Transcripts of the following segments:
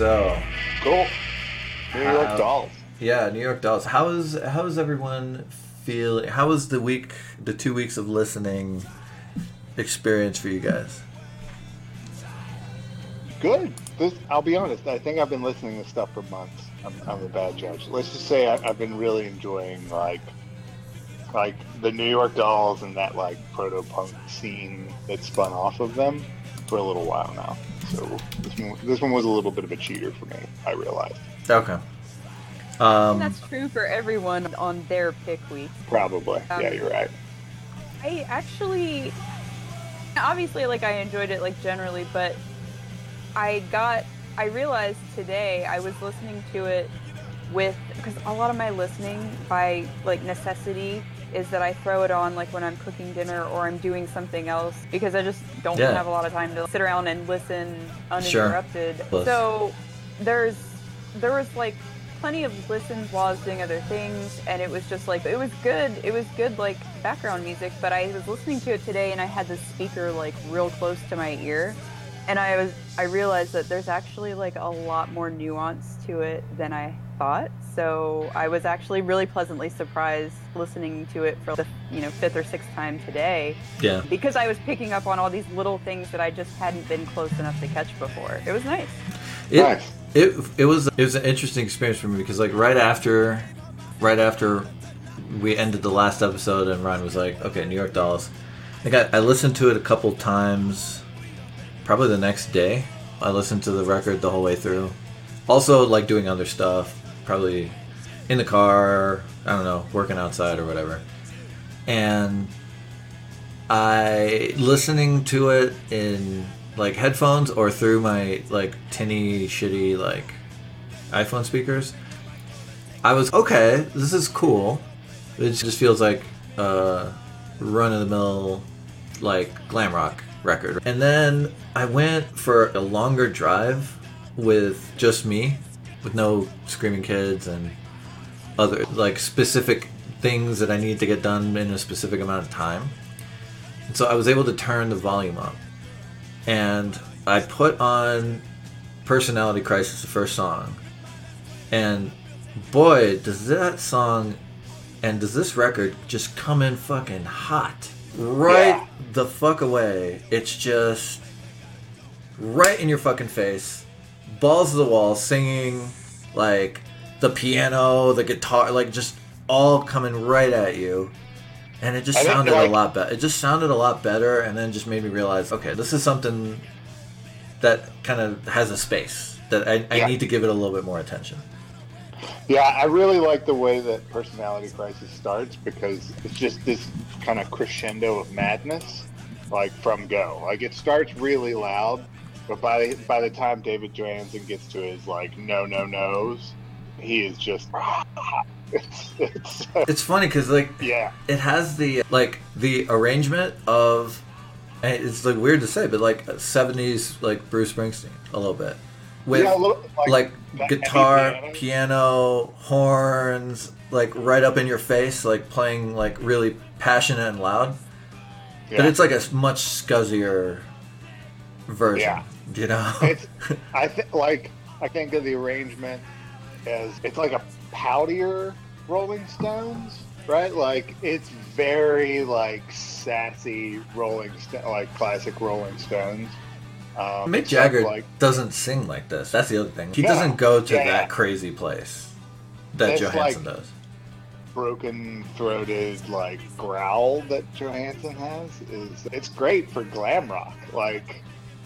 so Cool. New York Uh, Dolls. yeah, New York Dolls. How is how is everyone feeling? How was the week, the two weeks of listening experience for you guys? Good. This, I'll be honest. I think I've been listening to stuff for months. I'm, I'm a bad judge. Let's just say I, I've been really enjoying like, like the New York Dolls and that like proto punk scene that spun off of them for a little while now. So this one, this one was a little bit of a cheater for me. I realized. Okay. Um, That's true for everyone on their pick week. Probably. Um, yeah, you're right. I actually, obviously, like I enjoyed it, like generally, but I got, I realized today I was listening to it with, because a lot of my listening by like necessity is that I throw it on like when I'm cooking dinner or I'm doing something else because I just don't Yeah. have a lot of time to sit around and listen uninterrupted. Plus- So there's, there was like plenty of listens while I was doing other things, and it was just like it was good. It was good like background music, but I was listening to it today, and I had the speaker like real close to my ear, and I was I realized that there's actually like a lot more nuance to it than I thought. So I was actually really pleasantly surprised listening to it for the you know fifth or sixth time today yeah. because I was picking up on all these little things that I just hadn't been close enough to catch before. It was nice. It, Nice. it it was it was an interesting experience for me because like right after right after we ended the last episode and Ryan was like, okay, New York Dolls. I got I listened to it a couple times, probably the next day. I listened to the record the whole way through. Also, like doing other stuff, probably in the car. I don't know, working outside or whatever. And I listening to it in like headphones or through my like tinny shitty like iPhone speakers. I was okay. This is cool. It just feels like uh, a run of the mill like glam rock record. And then I went for a longer drive with just me, with no screaming kids and other like specific things that I need to get done in a specific amount of time. And so I was able to turn the volume up. And I put on Personality Crisis, the first song. And boy, does that song and does this record just come in fucking hot. Right Yeah. the fuck away. It's just right in your fucking face. Balls to the wall, singing like the piano, the guitar, like just all coming right at you. And it just sounded like- a lot better. It just sounded a lot better, and then just made me realize, okay, this is something that kind of has a space that I, I Yeah. need to give it a little bit more attention. Yeah, I really like the way that Personality Crisis starts because it's just this kind of crescendo of madness, like from go. Like it starts really loud, but by the, by the time David Johansen gets to his like no no nos, he is just it's, it's It's funny because like yeah it has the like the arrangement of and it's like weird to say but like 70s like bruce springsteen a little bit with yeah little, like, heavy guitar piano. piano horns like right up in your face like playing like really passionate and loud but it's like a much scuzzier version Yeah. you know it's I think like I think of the arrangement as it's like a poutier Rolling Stones, right? Like it's very like sassy Rolling Stone, like classic Rolling Stones. Um, mick jagger like doesn't sing like this that's the other thing he No. doesn't go to Yeah. that crazy place that It's johansen like- does broken throated like growl that Johansen has is it's great for glam rock. Like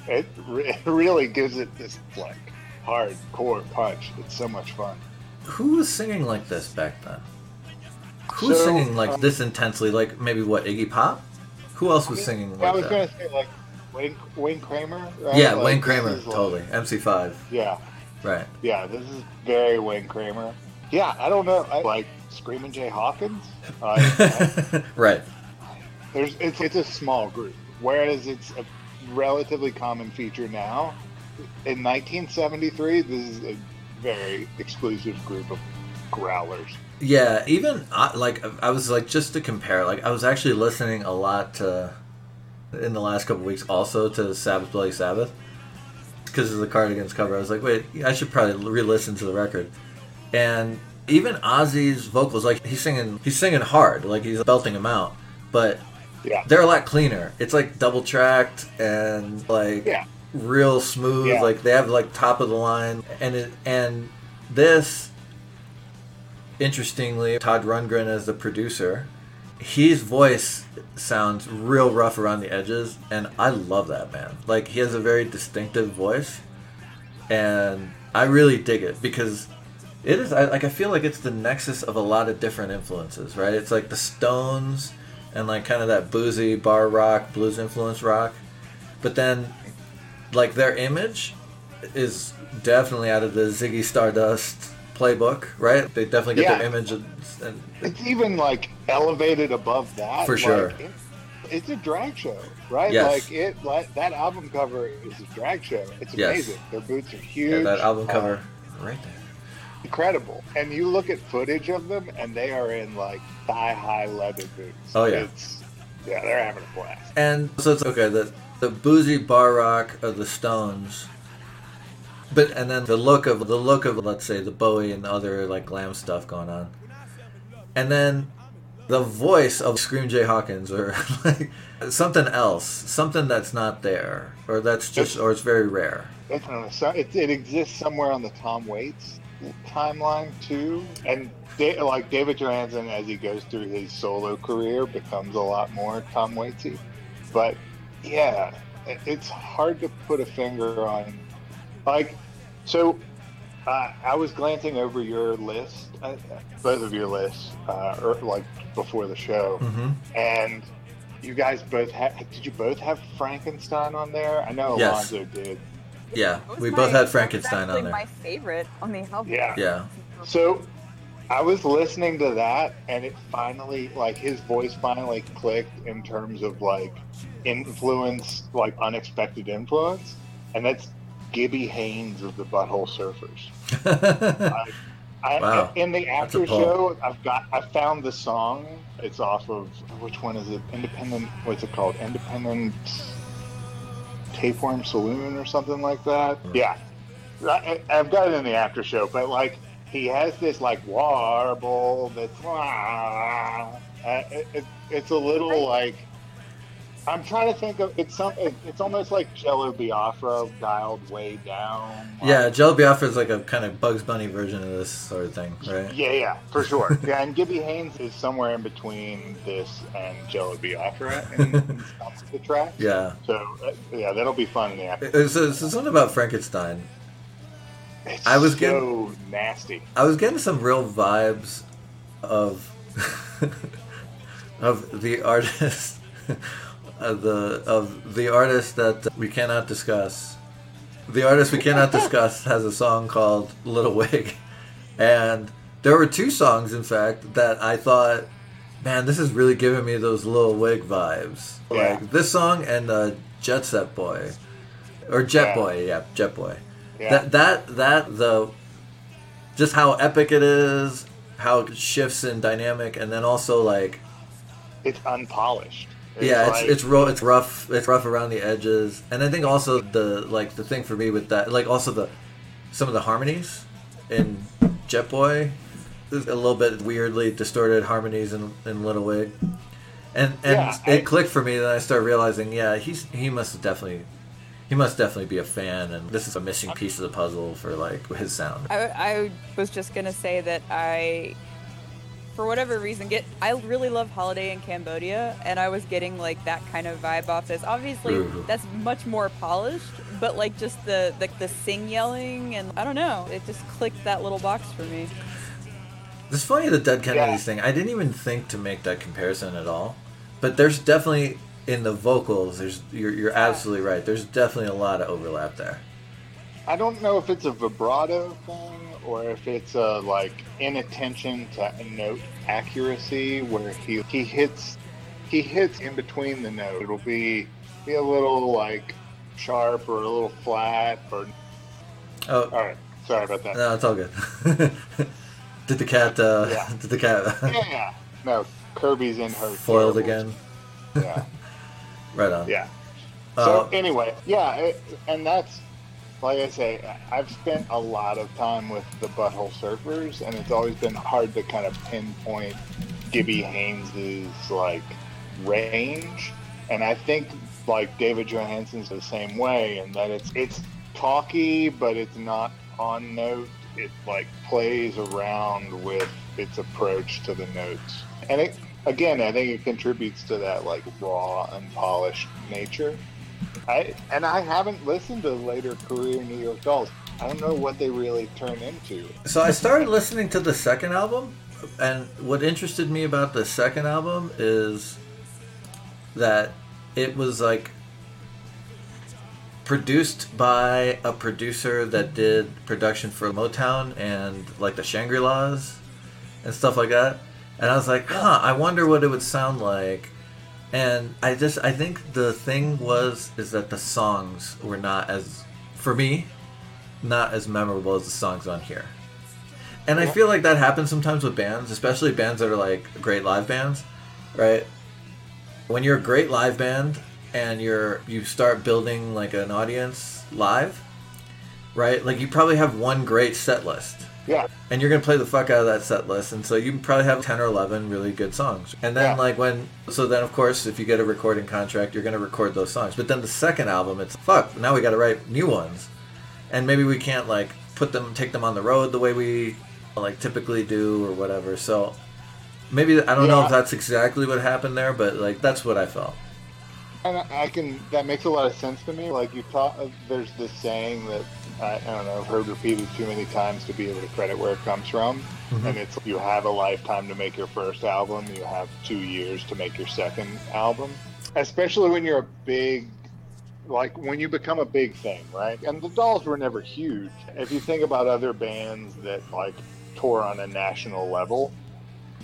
it, it really gives it this like hardcore punch. It's so much fun. Who was singing like this back then? Who was So, singing like um, this intensely? Like maybe what Iggy Pop? Who else was singing I like was that? gonna say like Wayne, Wayne Kramer. Right? yeah, Like, Wayne Kramer, like- totally. MC5, Yeah, right? yeah. This is very Wayne Kramer. Yeah, I don't know. I, like Screaming Jay Hawkins. I, right. there's it's it's a small group, whereas it's a relatively common feature now. In 1973, this is a very exclusive group of growlers. Yeah, even I, like I was like just to compare, like I was actually listening a lot to in the last couple weeks also to Sabbath Bloody Sabbath, because of the Cardigans cover. I was like, wait, I should probably re-listen to the record. And even Ozzy's vocals, like he's singing, he's singing hard, like he's belting them out, but Yeah. they're a lot cleaner. It's like double tracked and like Yeah. real smooth. Yeah. Like they have like top of the line, and it, and this, interestingly, Todd Rundgren as the producer, his voice sounds real rough around the edges, and I love that man. Like he has a very distinctive voice, and I really dig it because it is I, like I feel like it's the nexus of a lot of different influences, right? It's like the Stones and like kind of that boozy bar rock, blues influence rock, but then like their image is definitely out of the Ziggy Stardust playbook, right? They definitely get their Yeah. image and, and It's even like elevated above that. For like, sure. it- it's a drag show, right? Yes. Like it, like that album cover is a drag show. It's Yes. amazing. Their boots are huge. yeah, that album cover um, right there. incredible. And you look at footage of them, and they are in like thigh high leather boots. Oh, yeah. It's, yeah, they're having a blast. And so it's okay. The the boozy bar rock of the Stones, but and then the look of the look of let's say the Bowie and the other like glam stuff going on, and then the voice of Scream Jay Hawkins or like something else, something that's not there or that's just or it's very rare. It's on so- it, it exists somewhere on the Tom Waits timeline too, and like David Johansen, as he goes through his solo career, becomes a lot more Tom Waitsy. But yeah, it- it's hard to put a finger on. Like, so uh, I was glancing over your list, uh, both of your lists, uh, or like before the show, hmm and. You guys both had? Did you both have Frankenstein on there? I know Yes. Alonso did. Yeah, we my- both had Frankenstein on there. My favorite on the album. Yeah. Yeah, So I was listening to that and it finally like his voice finally clicked in terms of like influence, like unexpected influence. And that's Gibby Haynes of the Butthole Surfers. I, I, Wow. In the after show, I've got I found the song. It's off of which one is it? Independent. What's it called? Independent Tapeworm Saloon or something like that. Yeah, I, I've got it in the after show, but like he has this like warble that's uh, it, it, it's a little like I'm trying to think of it's some it's almost like Jello Biafra dialed way down. yeah. Jello Biafra is like a kind of Bugs Bunny version of this sort of thing, right? Yeah, yeah, for sure. yeah, and Gibby Haynes is somewhere in between this and Jello Biafra in, in of the track. Yeah. So uh, yeah, that'll be fun in the after. It's, it's something about Frankenstein. It's I was so getting- nasty. I was getting some real vibes of of the artist of the of the artist that we cannot discuss. The artist we cannot discuss has a song called Little Wig, and there were two songs, in fact, that I thought, man, this is really giving me those Little Wig vibes. Yeah. Like this song and uh, Jet Set Boy, or Jet Yeah. Boy, yeah, Jet Boy. Yeah. That that that the just how epic it is, how it shifts in dynamic, and then also like It's unpolished. Yeah, it's like- it's ro- it's rough, it's rough around the edges, and I think also the like the thing for me with that, like also the some of the harmonies in Jet Boy, there's a little bit weirdly distorted harmonies in, in Little Wig, and and Yeah, it I- clicked for me. Then I started realizing, yeah, he's he must definitely. He must definitely be a fan, and this is a missing piece of the puzzle for like his sound. I, I was just gonna say that I, for whatever reason, get I really love Holiday in Cambodia, and I was getting like that kind of vibe off this. Obviously, Ooh. that's much more polished, but like just the the, the sing yelling and I don't know, it just clicked that little box for me. It's funny the Dead Kennedys Yeah. thing. I didn't even think to make that comparison at all, but there's definitely in the vocals. There's you're you're absolutely right. There's definitely a lot of overlap there. I don't know if it's a vibrato thing or if it's a like inattention to note accuracy where he he hits he hits in between the note. It'll be be a little like sharp or a little flat or Oh all right. Sorry about that. no, it's all good. did the cat? Uh, Yeah. Did the cat Yeah, yeah. No, Kirby's in her foiled again? Yeah, Right on. yeah. So Uh, anyway, yeah, it, and that's like I say, I've spent a lot of time with the Butthole Surfers, and it's always been hard to kind of pinpoint Gibby Haynes's like range. And I think like David Johansen's the same way, in that it's it's talky, but it's not on note. It like plays around with its approach to the notes, and it again, I think it contributes to that like raw, unpolished nature. I and I haven't listened to later career New York Dolls. I don't know what they really turn into. So I started listening to the second album, and what interested me about the second album is that it was like produced by a producer that did production for Motown and like the Shangri La's and stuff like that. And I was like, huh, I wonder what it would sound like. And I just, I think the thing was, is that the songs were not as, for me, not as memorable as the songs on here. And I feel like that happens sometimes with bands, especially bands that are like great live bands, right? When you're a great live band and you're you start building like an audience live, right? Like you probably have one great set list. Yeah, And you're gonna play the fuck out of that set list, and so you probably have ten or eleven really good songs. And then Yeah. like when, so then of course if you get a recording contract, you're gonna record those songs. But then the second album, it's fuck. Now we got to write new ones, and maybe we can't like put them, take them on the road the way we like typically do or whatever. So maybe I don't know if that's exactly what happened there, but like that's what I felt. and I I can. That makes a lot of sense to me. Like you thought, there's this saying that I, I don't know, I've heard repeated too many times to be able to credit where it comes from. Mm-hmm. And it's you have a lifetime to make your first album. You have two years to make your second album. Especially when you're a big like when you become a big thing, right? And the Dolls were never huge. If you think about other bands that like tour on a national level,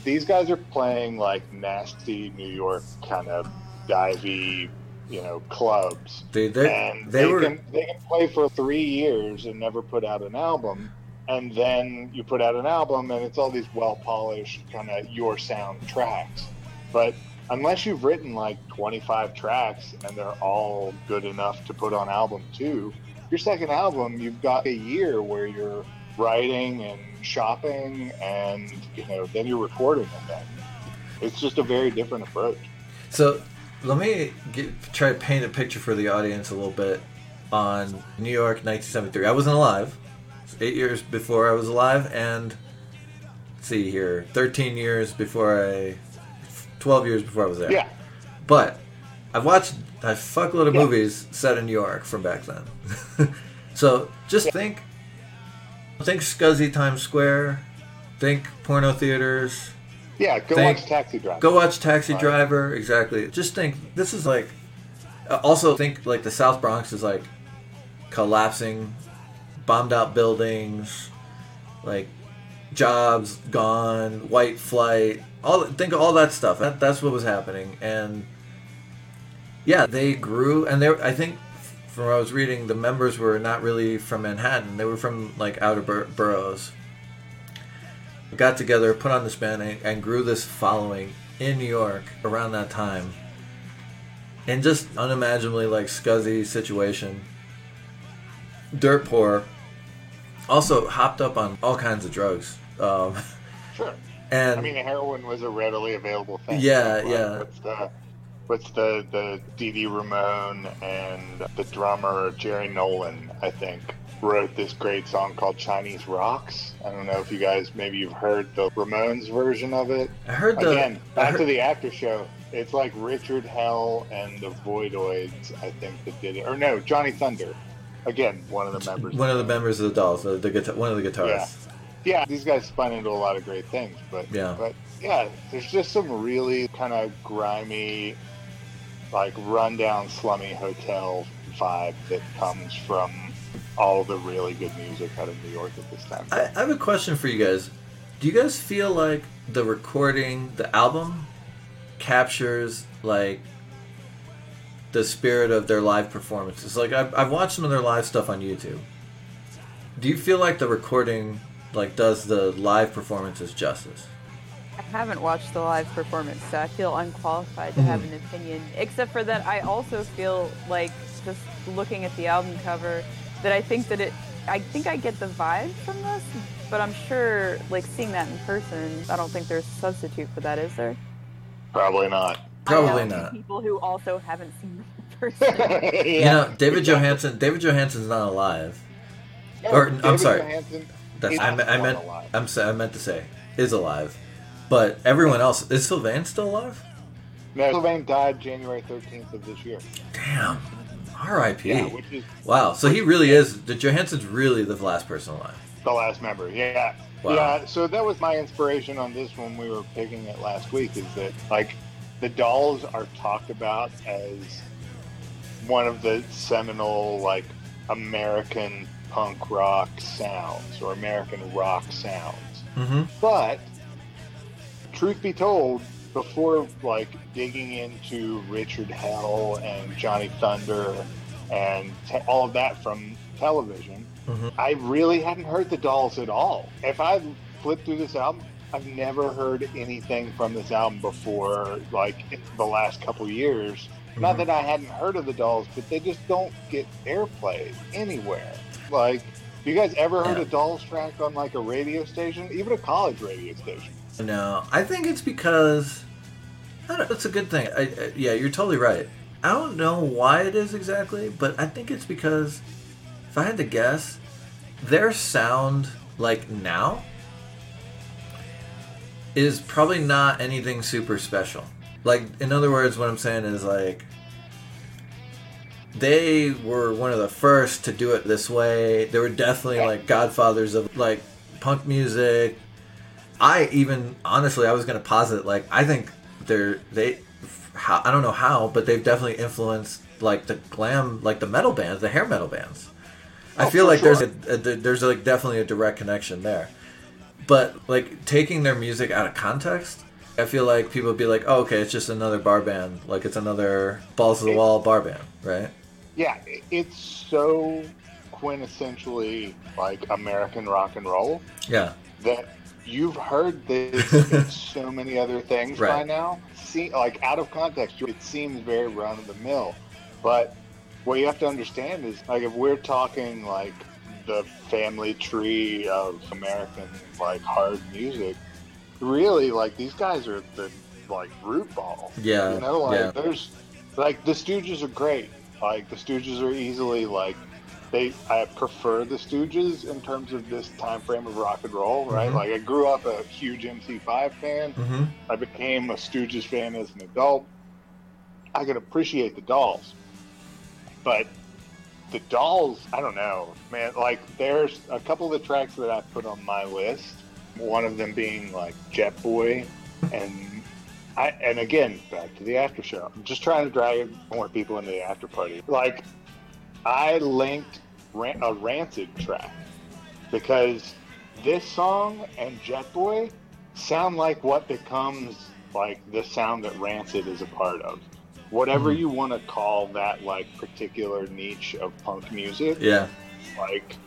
these guys are playing like nasty New York kind of divey, you know, clubs. And they they, were can they can play for three years and never put out an album. And then you put out an album and it's all these well polished kind of your sound tracks. But unless you've written like 25 tracks and they're all good enough to put on album two, your second album, you've got a year where you're writing and shopping and, you know, then you're recording and then it's just a very different approach. So let me get, try to paint a picture for the audience a little bit on New York 1973. I wasn't alive. It's eight years before I was alive, and let's see here, 13 years before I, 12 years before I was there. Yeah. But I've watched a fuckload of Yeah. movies set in New York from back then. so just think, think Scuzzy Times Square, think porno theaters, Yeah, go Thank- watch Taxi Driver. Go watch Taxi Right. Driver. Exactly. Just think this is like. uh, Also think like the South Bronx is like collapsing, bombed out buildings, like jobs gone, white flight. All think of all that stuff. That, that's what was happening, and yeah, they grew, and they. I think from what I was reading, the members were not really from Manhattan. They were from like outer bur- boroughs got together, put on this band, and, and grew this following in New York around that time. And just unimaginably like scuzzy situation. Dirt poor. Also hopped up on all kinds of drugs. Um, Sure. and I mean, heroin was a readily available thing. Yeah, Like, yeah. What's the, what's the the Dee Dee Ramone and the drummer Jerry Nolan? I think wrote this great song called Chinese Rocks. I don't know if you guys maybe you've heard the Ramones version of it. I heard the Again, back heard- to the after show. It's like Richard Hell and the Voidoids, I think, that did it. Or no, Johnny Thunder. Again, one of the members. one of the members of the Dolls, the, the guitar, one of the guitarists. yeah, these guys spun into a lot of great things, but Yeah. but yeah, there's just some really kind of grimy, like rundown, slummy hotel vibe that comes from all the really good music out of New York at this time. I, I have a question for you guys. Do you guys feel like the recording, the album, captures like the spirit of their live performances? Like I've, I've watched some of their live stuff on YouTube. Do you feel like the recording like does the live performances justice? I haven't watched the live performance, so I feel unqualified to mm-hmm. have an opinion. Except for that, I also feel like just looking at the album cover, that I think that it. I think I get the vibe from this, but I'm sure, like seeing that in person, I don't think there's a substitute for that, is there? Probably not. Probably I know not. People who also haven't seen them in person. yeah. You know, David Johansen. David Johansen's not alive. or- I'm David sorry. Johansen That's is I, me- I meant. alive. I'm sa- I meant to say is alive, but everyone else is Sylvain still alive? No, Sylvain died January 13th of this year. Damn. R.I.P. Yeah, is wow. So he really is. The Johansen's really the last person alive. the last member. Yeah. Wow. Yeah, so that was my inspiration on this when we were picking it last week is that like the dolls are talked about as one of the seminal like American punk rock sounds or American rock sounds. Mm-hmm. But truth be told, before like digging into Richard Hell and Johnny Thunder and te- all of that from television, Mhm. I really hadn't heard the Dolls at all. If I flipped through this album, I've never heard anything from this album before, like in the last couple years. Not Mhm. that I hadn't heard of the Dolls, but they just don't get airplay anywhere. Like, you guys ever heard Yeah. a Dolls track on like a radio station, even a college radio station? No, I think it's because I a good thing. I, I, yeah, you're totally right. I don't know why it is exactly, but I think it's because if I had to guess, their sound like now is probably not anything super special. Like in other words, what I'm saying is like they were one of the first to do it this way. They were definitely like godfathers of like punk music. I even honestly, I was gonna posit like I think they're they, how, I don't know how, but they've definitely influenced like the glam, like the metal bands, the hair metal bands. I Oh, feel for like there's a, a there's like definitely a direct connection there, but like taking their music out of context, I feel like people would be like, oh, okay, it's just another bar band, like it's another balls to the wall bar band, right? Yeah, it's so quintessentially like American rock and roll Yeah, that you've heard this in so many other things by now. See, like out of context, it seems very run of the mill. But what you have to understand is, like, if we're talking like the family tree of American like hard music, really, like these guys are the like root ball. Yeah, you know, like yeah. there's like the Stooges are great. Like the Stooges are easily like they I prefer the Stooges in terms of this time frame of rock and roll, right? Mhm. Like I grew up a huge MC5 fan. hmm I became a Stooges fan as an adult. I can appreciate the Dolls, but the Dolls, I don't know, man. Like there's a couple of the tracks that I put on my list. One of them being like Jet Boy, and I and again back to the after show. I'm just trying to drag more people into the after party. Like I linked ran- a Rancid track because this song and Jet Boy sound like what becomes like the sound that Rancid is a part of. Whatever Mhm. you want to call that like particular niche of punk music, yeah, like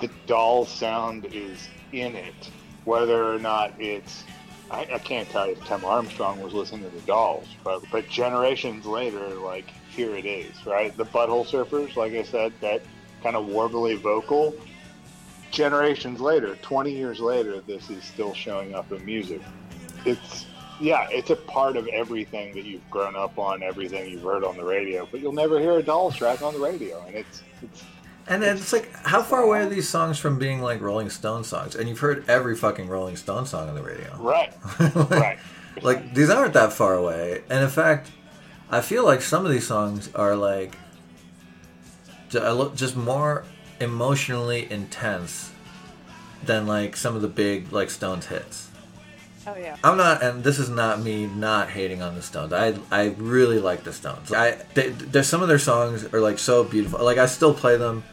the doll sound is in it. Whether or not it's I, I can't tell you if Tim Armstrong was listening to the dolls, but but generations later, like here it is, right? The butthole surfers, like I said, that kind of warbly vocal. Generations later, twenty years later, this is still showing up in music. It's yeah, it's a part of everything that you've grown up on, everything you've heard on the radio, but you'll never hear a dolls track on the radio, and it's it's and then it's like, how far away are these songs from being like Rolling Stone songs? And you've heard every fucking Rolling Stone song on the radio, right, like, right. like these aren't that far away. And in fact, I feel like some of these songs are like ju- a lo- just more emotionally intense than like some of the big like Stones hits. Oh yeah. I'm not, and this is not me not hating on the Stones. I I really like the Stones. I they, there's some of their songs are like so beautiful. Like I still play them,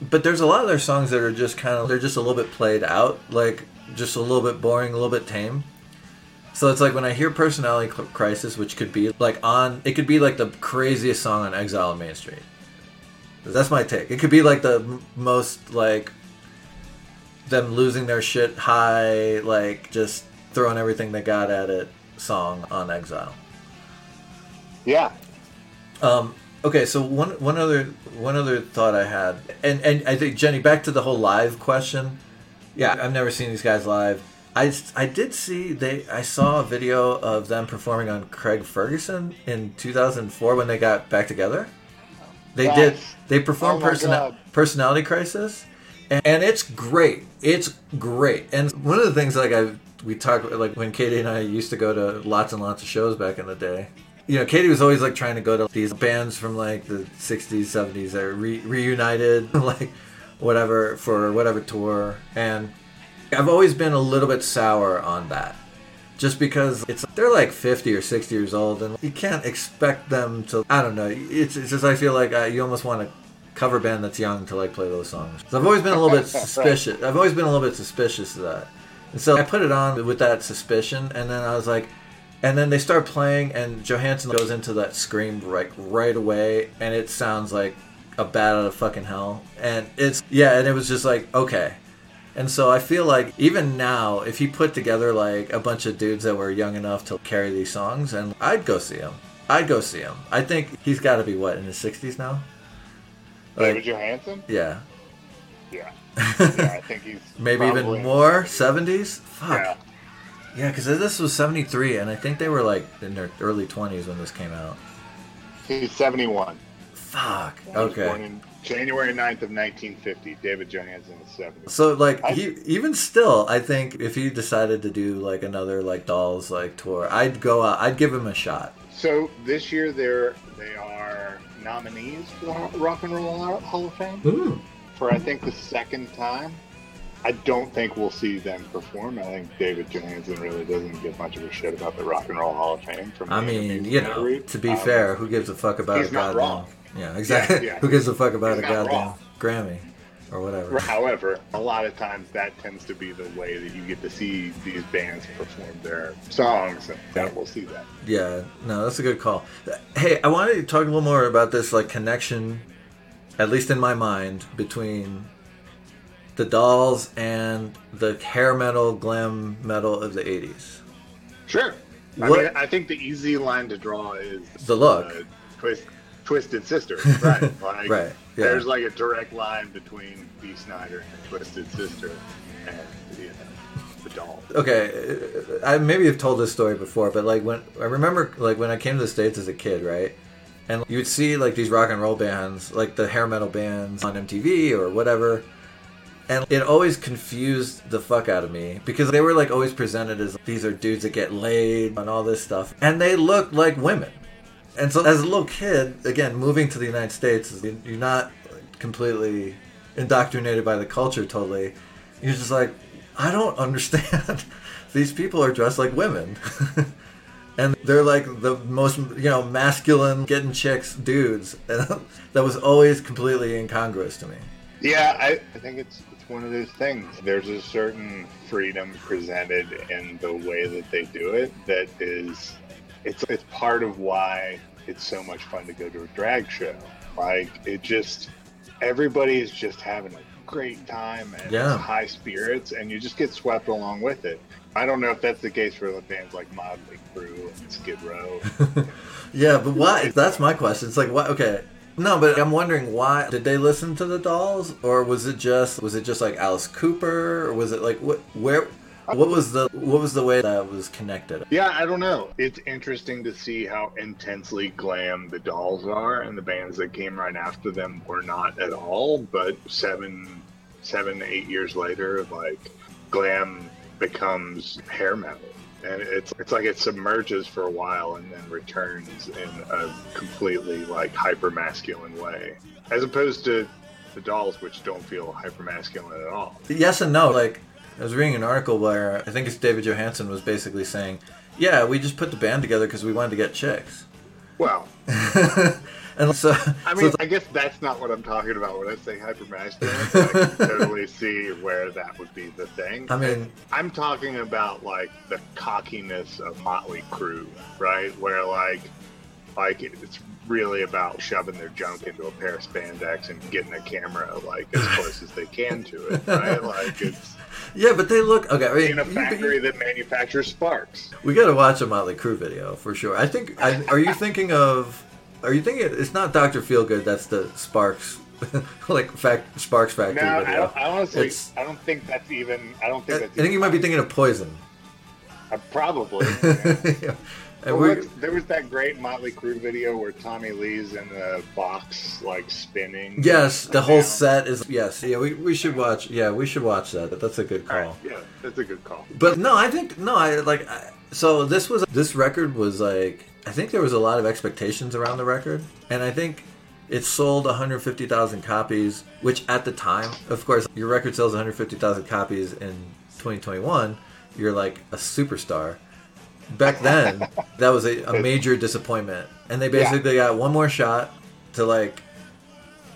but there's a lot of their songs that are just kind of they're just a little bit played out, like just a little bit boring, a little bit tame. So it's like when I hear Personality Crisis, which could be like on, it could be like the craziest song on Exile on Main Street. That's my take. It could be like the most like them losing their shit high, like just throwing everything they got at it song on Exile. Yeah, Um, Okay, so one one other one other thought I had, and and I think Jenny, back to the whole live question. Yeah, I've never seen these guys live. I, I did see they I saw a video of them performing on Craig Ferguson in 2004 when they got back together. They Yes. did they performed Oh person, personality crisis, and, and it's great. It's great. And one of the things like I we talked like when Katie and I used to go to lots and lots of shows back in the day. You know, Katie was always like trying to go to these bands from like the 60s, 70s that re- reunited, like whatever for whatever tour. And I've always been a little bit sour on that. Just because it's they're like 50 or 60 years old and you can't expect them to I don't know. It's, it's just I feel like uh, you almost want a cover band that's young to like play those songs. So I've always been a little bit suspicious. I've always been a little bit suspicious of that. And so I put it on with that suspicion and then I was like and then they start playing and Johansen goes into that scream right right away and it sounds like a bat out of fucking hell. And it's yeah, and it was just like okay. And so I feel like even now, if he put together like a bunch of dudes that were young enough to carry these songs, and I'd go see him. I'd go see him. I think he's got to be what in his sixties now. Like, David Johansen? yeah, Yeah. Yeah, I think he's maybe even more seventies. Fuck. Yeah. Yeah, because this was seventy three, and I think they were like in their early twenties when this came out. He's 71. Fuck. He was born Okay. January 9th of 1950. David Johansen is 70. So like I- he even still, I think if he decided to do like another like Dolls like tour, I'd go out. I'd give him a shot. So this year they're they are nominees for the Rock and Roll Hall of Fame Ooh. for I think the second time. I don't think we'll see them perform. I think David Johansen really doesn't give much of a shit about the Rock and Roll Hall of Fame. From I mean, you know, to be Um, fair, who gives a fuck about he's a not goddamn? wrong. Yeah, exactly. Yeah, yeah. Who gives a fuck about a goddamn. Grammy or whatever? However, a lot of times that tends to be the way that you get to see these bands perform their songs, and yeah, we'll see that. Yeah, no, that's a good call. Hey, I wanted to talk a little more about this like connection, at least in my mind, between the Dolls and the hair metal, glam metal of the '80s. Sure. I mean, I think the easy line to draw is The look. uh, twist, Twisted Sister, right? Like, Right, yeah. There's like a direct line between Dee Snider and Twisted Sister, and you know, the doll. okay i maybe have told this story before but like when i remember like when i came to the states as a kid right and you would see like these rock and roll bands like the hair metal bands on mtv or whatever and it always confused the fuck out of me because they were like always presented as these are dudes that get laid and all this stuff and they looked like women and so as a little kid again moving to the united states you're not completely indoctrinated by the culture totally. You're just like i don't understand. These people are dressed like women. And they're like the most you know masculine getting chicks dudes. And that was always completely incongruous to me. Yeah, I, I think it's it's one of those things. There's a certain freedom presented in the way that they do it that is it's it's part of why it's so much fun to go to a drag show. Like it just everybody is just having a great time and Yeah. high spirits and you just get swept along with it. I don't know if that's the case for the bands like Motley Crue and Skid Row. yeah but why that's my question it's like why okay no but i'm wondering why did they listen to the dolls or was it just was it just like alice cooper or was it like what where what was the what was the way that was connected Yeah, I don't know. It's interesting to see how intensely glam the dolls are, and the bands that came right after them were not at all. But seven, seven, eight years later, like glam becomes hair metal, and it's it's like it submerges for a while and then returns in a completely like hyper masculine way, as opposed to the dolls, which don't feel hyper masculine at all. yes and no like i was reading an article where i think it's david johansen was basically saying yeah we just put the band together because we wanted to get chicks Well, and so I mean, it's- I guess that's not what I'm talking about when I say hyper masculine. I can totally see where that would be the thing. I mean- I'm talking about like the cockiness of Motley Crue, right? Where like, like it's really about shoving their junk into a pair of spandex and getting a camera like as close as they can to it, right? Like it's yeah but they look okay I mean, in a you- factory that manufactures sparks. We got to watch a Motley Crue video for sure. I think. I, are you thinking of Are you thinking it's not Doctor Feelgood? That's the Sparks, like fact Sparks No, Factory I, video. don't, I honestly, It's- I don't think that's even. I don't think I that's. I think you might be thinking of Poison. Uh, probably. yeah. yeah. Well, we, there was that great Motley Crue video where Tommy Lee's in the box, like spinning. yes, the whole down. set is yes. Yeah, we, we should watch. Yeah, we should watch that. That's a good call. right, yeah, that's a good call. But no, I think no, I like. I, so this was this record was like I think there was a lot of expectations around the record, and I think it sold 150,000 copies, which at the time, of course, your record sells 150,000 copies in 2021. You're like a superstar. Back then, that was a, a major disappointment, and they basically got one more shot to like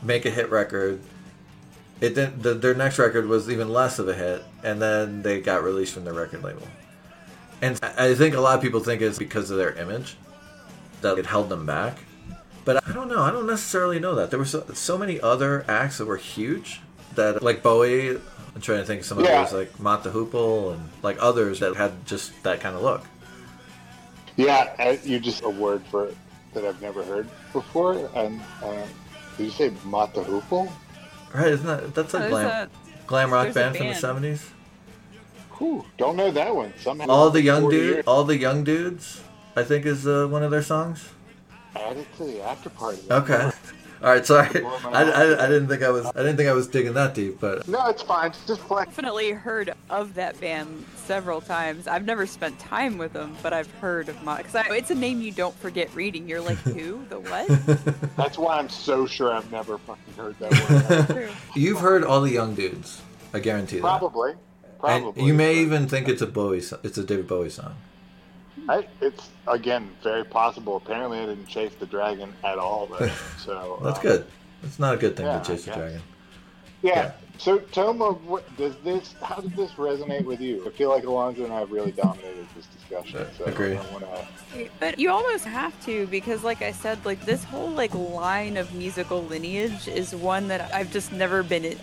make a hit record. It didn't. The, their next record was even less of a hit, and then they got released from their record label. And I think a lot of people think it's because of their image that it held them back. But I don't know. I don't necessarily know that. There were so, so many other acts that were huge that, like Bowie. I'm trying to think of some Yeah. others like the Hoople and like others that had just that kind of look. Yeah, I, you just a word for it that I've never heard before. And uh, did you say Mott the Hoople? Right? Isn't that that's a There's glam a- glam rock there's a band from the '70s? Whew, don't know that one. Somehow All the young 40 dudes, years. all the young dudes. I think is uh, one of their songs. Add it to the after party. Okay. All right. Sorry. I, I. I didn't think I was I didn't think I was digging that deep, but No, it's fine. Just flex. definitely heard of that band several times. I've never spent time with them, but I've heard of Mod. Because it's a name you don't forget reading. You're like, who? The what? That's why I'm so sure I've never fucking heard that word. You've heard all the young dudes. I guarantee that. Probably. Probably. And you may even think it's a Bowie. so- It's a David Bowie song. I, it's again very possible. Apparently, I didn't chase the dragon at all. Though, so That's um, good. That's not a good thing yeah, to chase the dragon. Yeah. Yeah. So, Toma, what does this? How does this resonate with you? I feel like Alonso and I have really dominated this discussion. So Agree. I want to. But you almost have to because, like I said, like this whole like line of musical lineage is one that I've just never been.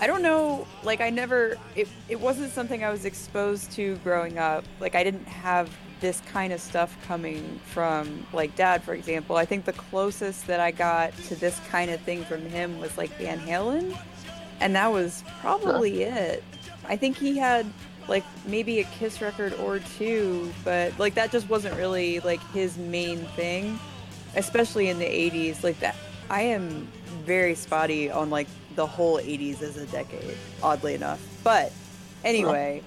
I don't know. Like I never. It it wasn't something I was exposed to growing up. Like I didn't have this kind of stuff coming from like dad, for example. I think the closest that I got to this kind of thing from him was like Van Halen, and that was probably it. I think he had like maybe a Kiss record or two, but like that just wasn't really like his main thing, especially in the 80s. Like that, I am very spotty on like the whole 80s as a decade, oddly enough. But anyway,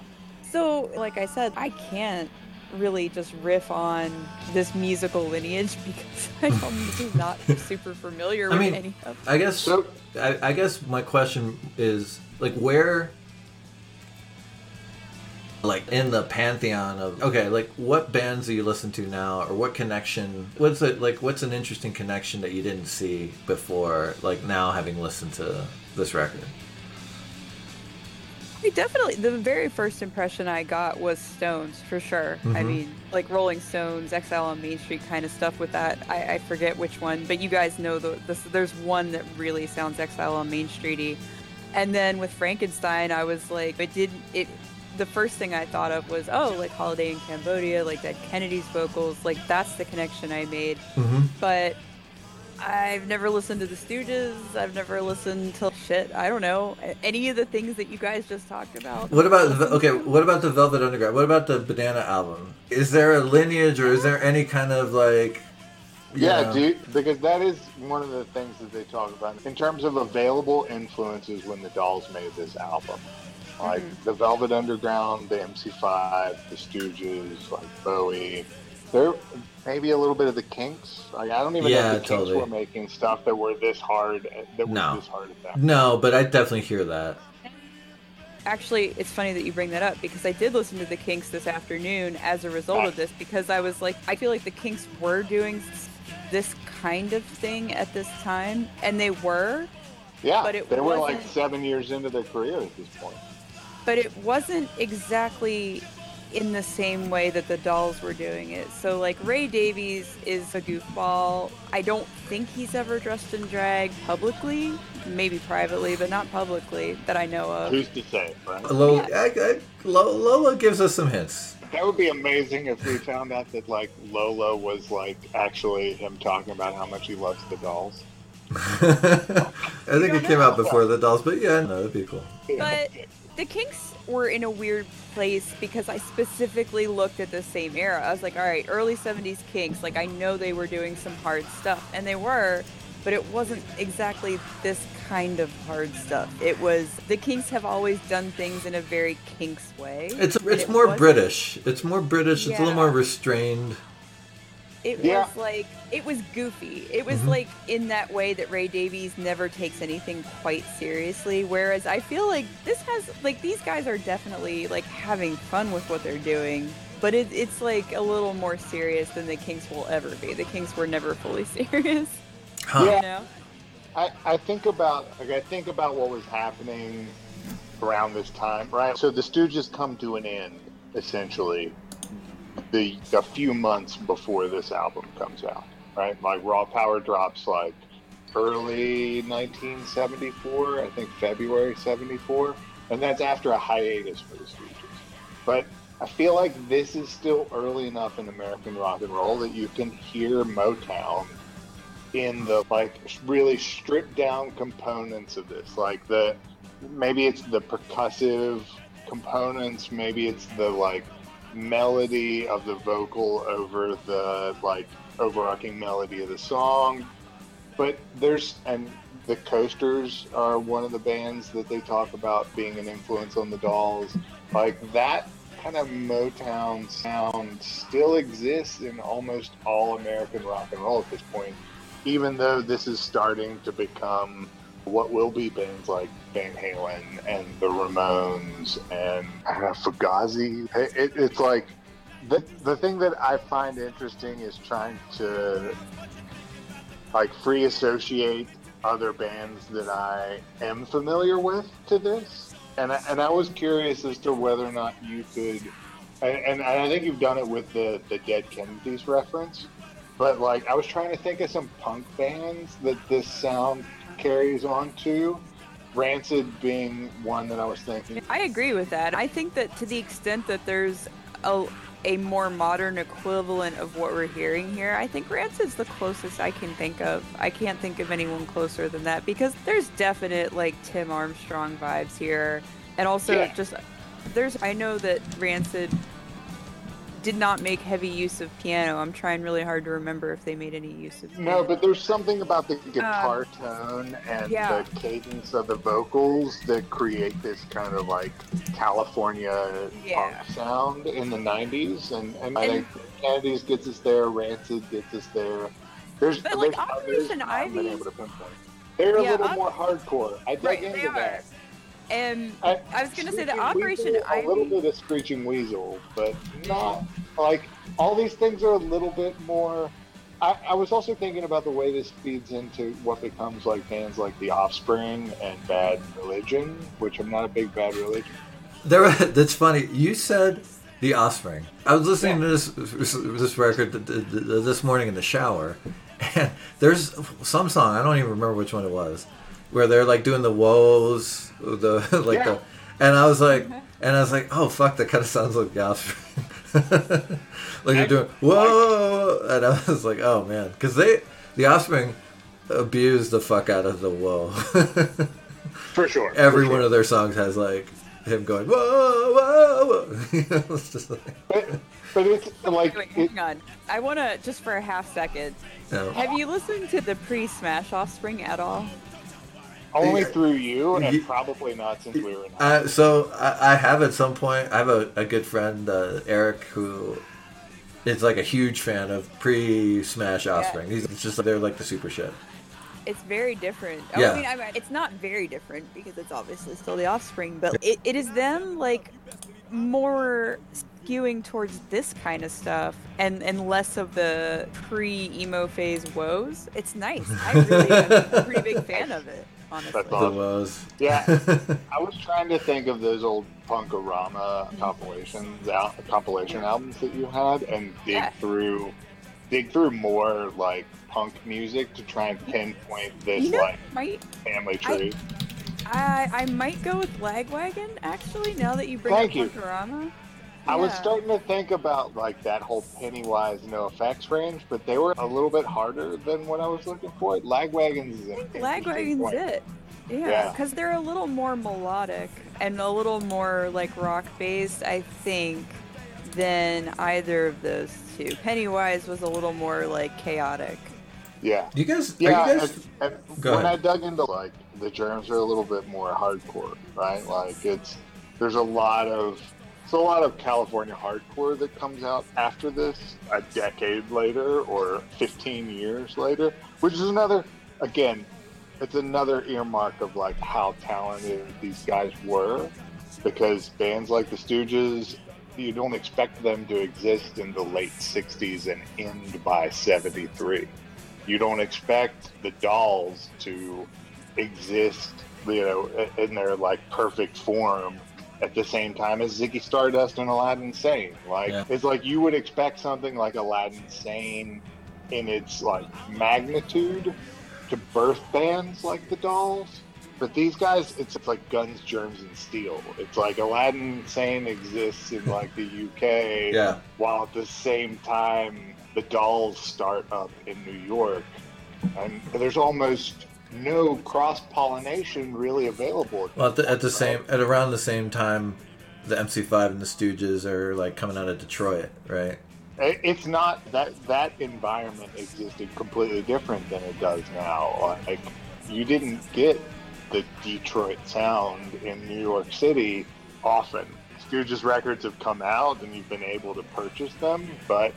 so like I said, I can't really just riff on this musical lineage because I'm not super familiar I with mean, any of I guess. So- I, I guess my question is like where. Like in the pantheon of okay, like what bands do you listen to now, or what connection? What's it like? What's an interesting connection that you didn't see before? Like now, having listened to this record. I definitely the very first impression I got was Stones for sure. I Mhm. mean, like Rolling Stones, Exile on Main Street kind of stuff with that. I, I forget which one, but you guys know the, this, there's one that really sounds Exile on Main Streety. And then with Frankenstein, I was like, it didn't it. The first thing I thought of was, oh, like Holiday in Cambodia, like that Kennedy's vocals, like that's the connection I made. Mm-hmm. But I've never listened to the Stooges. I've never listened to shit. I don't know any of the things that you guys just talked about. What about the, okay? What about the Velvet Underground? What about the Banana album? Is there a lineage, or is there any kind of like? Yeah, know- dude, because that is one of the things that they talk about in terms of available influences when the Dolls made this album. Like Mhm. the Velvet Underground, the MC5, the Stooges, like Bowie. There maybe a little bit of the Kinks. Like I don't even Yeah, know if the totally. Kinks were making stuff that were this hard. That was No. this hard at that. No, but I definitely hear that. Actually, it's funny that you bring that up because I did listen to the Kinks this afternoon as a result of ah. this because I was like, I feel like the Kinks were doing this kind of thing at this time, and they were, Yeah, But it they were like seven years into their career at this point. but it wasn't exactly in the same way that the dolls were doing it. So like Ray Davies is a goofball. I don't think he's ever dressed in drag publicly, maybe privately, but not publicly that I know of. Who's to say, right? Lola, I, I, Lola gives us some hints. That would be amazing if we found out that like Lola was like actually him talking about how much he loves the dolls. I think it came out before the dolls, but yeah, no, that'd be cool. But the Kinks were in a weird place because I specifically looked at the same era. I was like, all right, early 70s Kinks, like I know they were doing some hard stuff, and they were, but it wasn't exactly this kind of hard stuff. It was the Kinks have always done things in a very Kinks way. It's it's it more British. It's more British. It's a little more restrained. It Yeah. was like it was goofy. It was Mhm. like in that way that Ray Davies never takes anything quite seriously. Whereas I feel like this has like these guys are definitely like having fun with what they're doing. But it, it's like a little more serious than the Kinks will ever be. The Kinks were never fully serious, Huh. Yeah. you know. I, I think about like I think about what was happening around this time, right? So the Stooges come to an end essentially the a few months before this album comes out, right? Like Raw Power drops like early 1974, I think February 74, and that's after a hiatus for the Stooges. But I feel like this is still early enough in American rock and roll that you can hear Motown in the like really stripped down components of this like the maybe it's the percussive components maybe it's the like melody of the vocal over the like overarching melody of the song. But there's and the coasters are one of the bands that they talk about being an influence on the dolls. Like that kind of motown sound still exists in almost all american rock and roll at this point even though this is starting to become what will be bands like Van Halen and the Ramones and I Fugazi. It, it, it's like the the thing that I find interesting is trying to like free associate other bands that I am familiar with to this. And I, and I was curious as to whether or not you could, and, and I think you've done it with the the Dead Kennedys reference but like I was trying to think of some punk bands that this sound carries on to. Rancid being one that I was thinking. I agree with that. I think that to the extent that there's a, a more modern equivalent of what we're hearing here, I think Rancid's the closest I can think of. I can't think of anyone closer than that because there's definite like Tim Armstrong vibes here, and also Yeah. just there's. I know that Rancid did not make heavy use of piano. I'm trying really hard to remember if they made any use of piano. No, but there's something about the guitar tone and Um, yeah. the cadence of the vocals that create this kind of like California Yeah. punk sound in the 90s. And, and I think Kennedys gets us there, Rancid gets us there. There's, But, like, there's others Operation that I haven't Ivy- able to pinpoint. They're a Yeah, little Op- more hardcore. I dug Right, into that. are. That. And I, I was gonna say the Operation Weasel, Ivy. A little bit of Screeching Weasel, but not like all these things are a little bit more. I, I was also thinking about the way this feeds into what becomes like bands like The Offspring and Bad Religion, which I'm not a big Bad Religion. There, that's funny. You said the Offspring. I was listening to this this record th- th- th- this morning in the shower, and there's some song I don't even remember which one it was, where they're like doing the woes, the like Yeah. the, and I was like, mm-hmm. and I was like, oh fuck, that kind of sounds like the Offspring. like they're doing whoa, and I was like, oh man, because they the Offspring abused the fuck out of the whoa. For sure. Every for sure. one of their songs has like him going whoa whoa whoa. You know, it's just like, But, but it's like Wait, it, hang on. I want to just for a half second. you know. Have you listened to the pre-Smash Offspring at all? Only through you, and Ye- probably not since we were in. Uh, so I, I have at some point. I have a, a good friend uh, Eric who is like a huge fan of pre-Smash Offspring. He's it's just they're like the super shit. It's very different. Oh, Yeah. I mean, I mean, it's not very different because it's obviously still the Offspring, but it, it is them like more skewing towards this kind of stuff and and less of the pre-emo phase woes. It's nice. I really am a pretty big fan of it. Honestly. That's awesome. woes. Yeah. I was trying to think of those old Punkorama compilations, al- compilation albums that you had, and dig Yeah. through, dig through more like punk music to try and pinpoint this You know, like might family I- tree. I I might go with Lagwagon actually. Now that you bring Thank up you. Punkorama, I was starting to think about like that whole Pennywise NOFX range, but they were a little bit harder than what I was looking for. Lagwagons is an interesting Lagwagon's point. it. Yeah, Yeah. because they're a little more melodic and a little more like rock based, I think, than either of those two. Pennywise was a little more like chaotic. Yeah. Do you guys? Yeah, you guys? and, and when ahead. I dug into like the germs are a little bit more hardcore, right? Like it's there's a lot of it's a lot of California hardcore that comes out after this, a decade later or 15 years later, which is another again, it's another earmark of like how talented these guys were, because bands like the Stooges. You don't expect them to exist in the late 60s and end by 73 you don't expect the dolls to exist, you know, in their like perfect form at the same time as Ziggy Stardust and Aladdin Sane. Like Yeah. it's like you would expect something like Aladdin Sane in its like magnitude to birth bands like the dolls. But these guys, it's, it's like guns, germs, and steel. It's like Aladdin Sane exists in like the UK, Yeah. while at the same time the dolls start up in New York, and there's almost no cross pollination really available. Well, at the, at the same at around the same time, the MC5 and the Stooges are like coming out of Detroit, right? It's not that that environment existed completely different than it does now. Like you didn't get the Detroit sound in New York City often. Stooges records have come out and you've been able to purchase them, but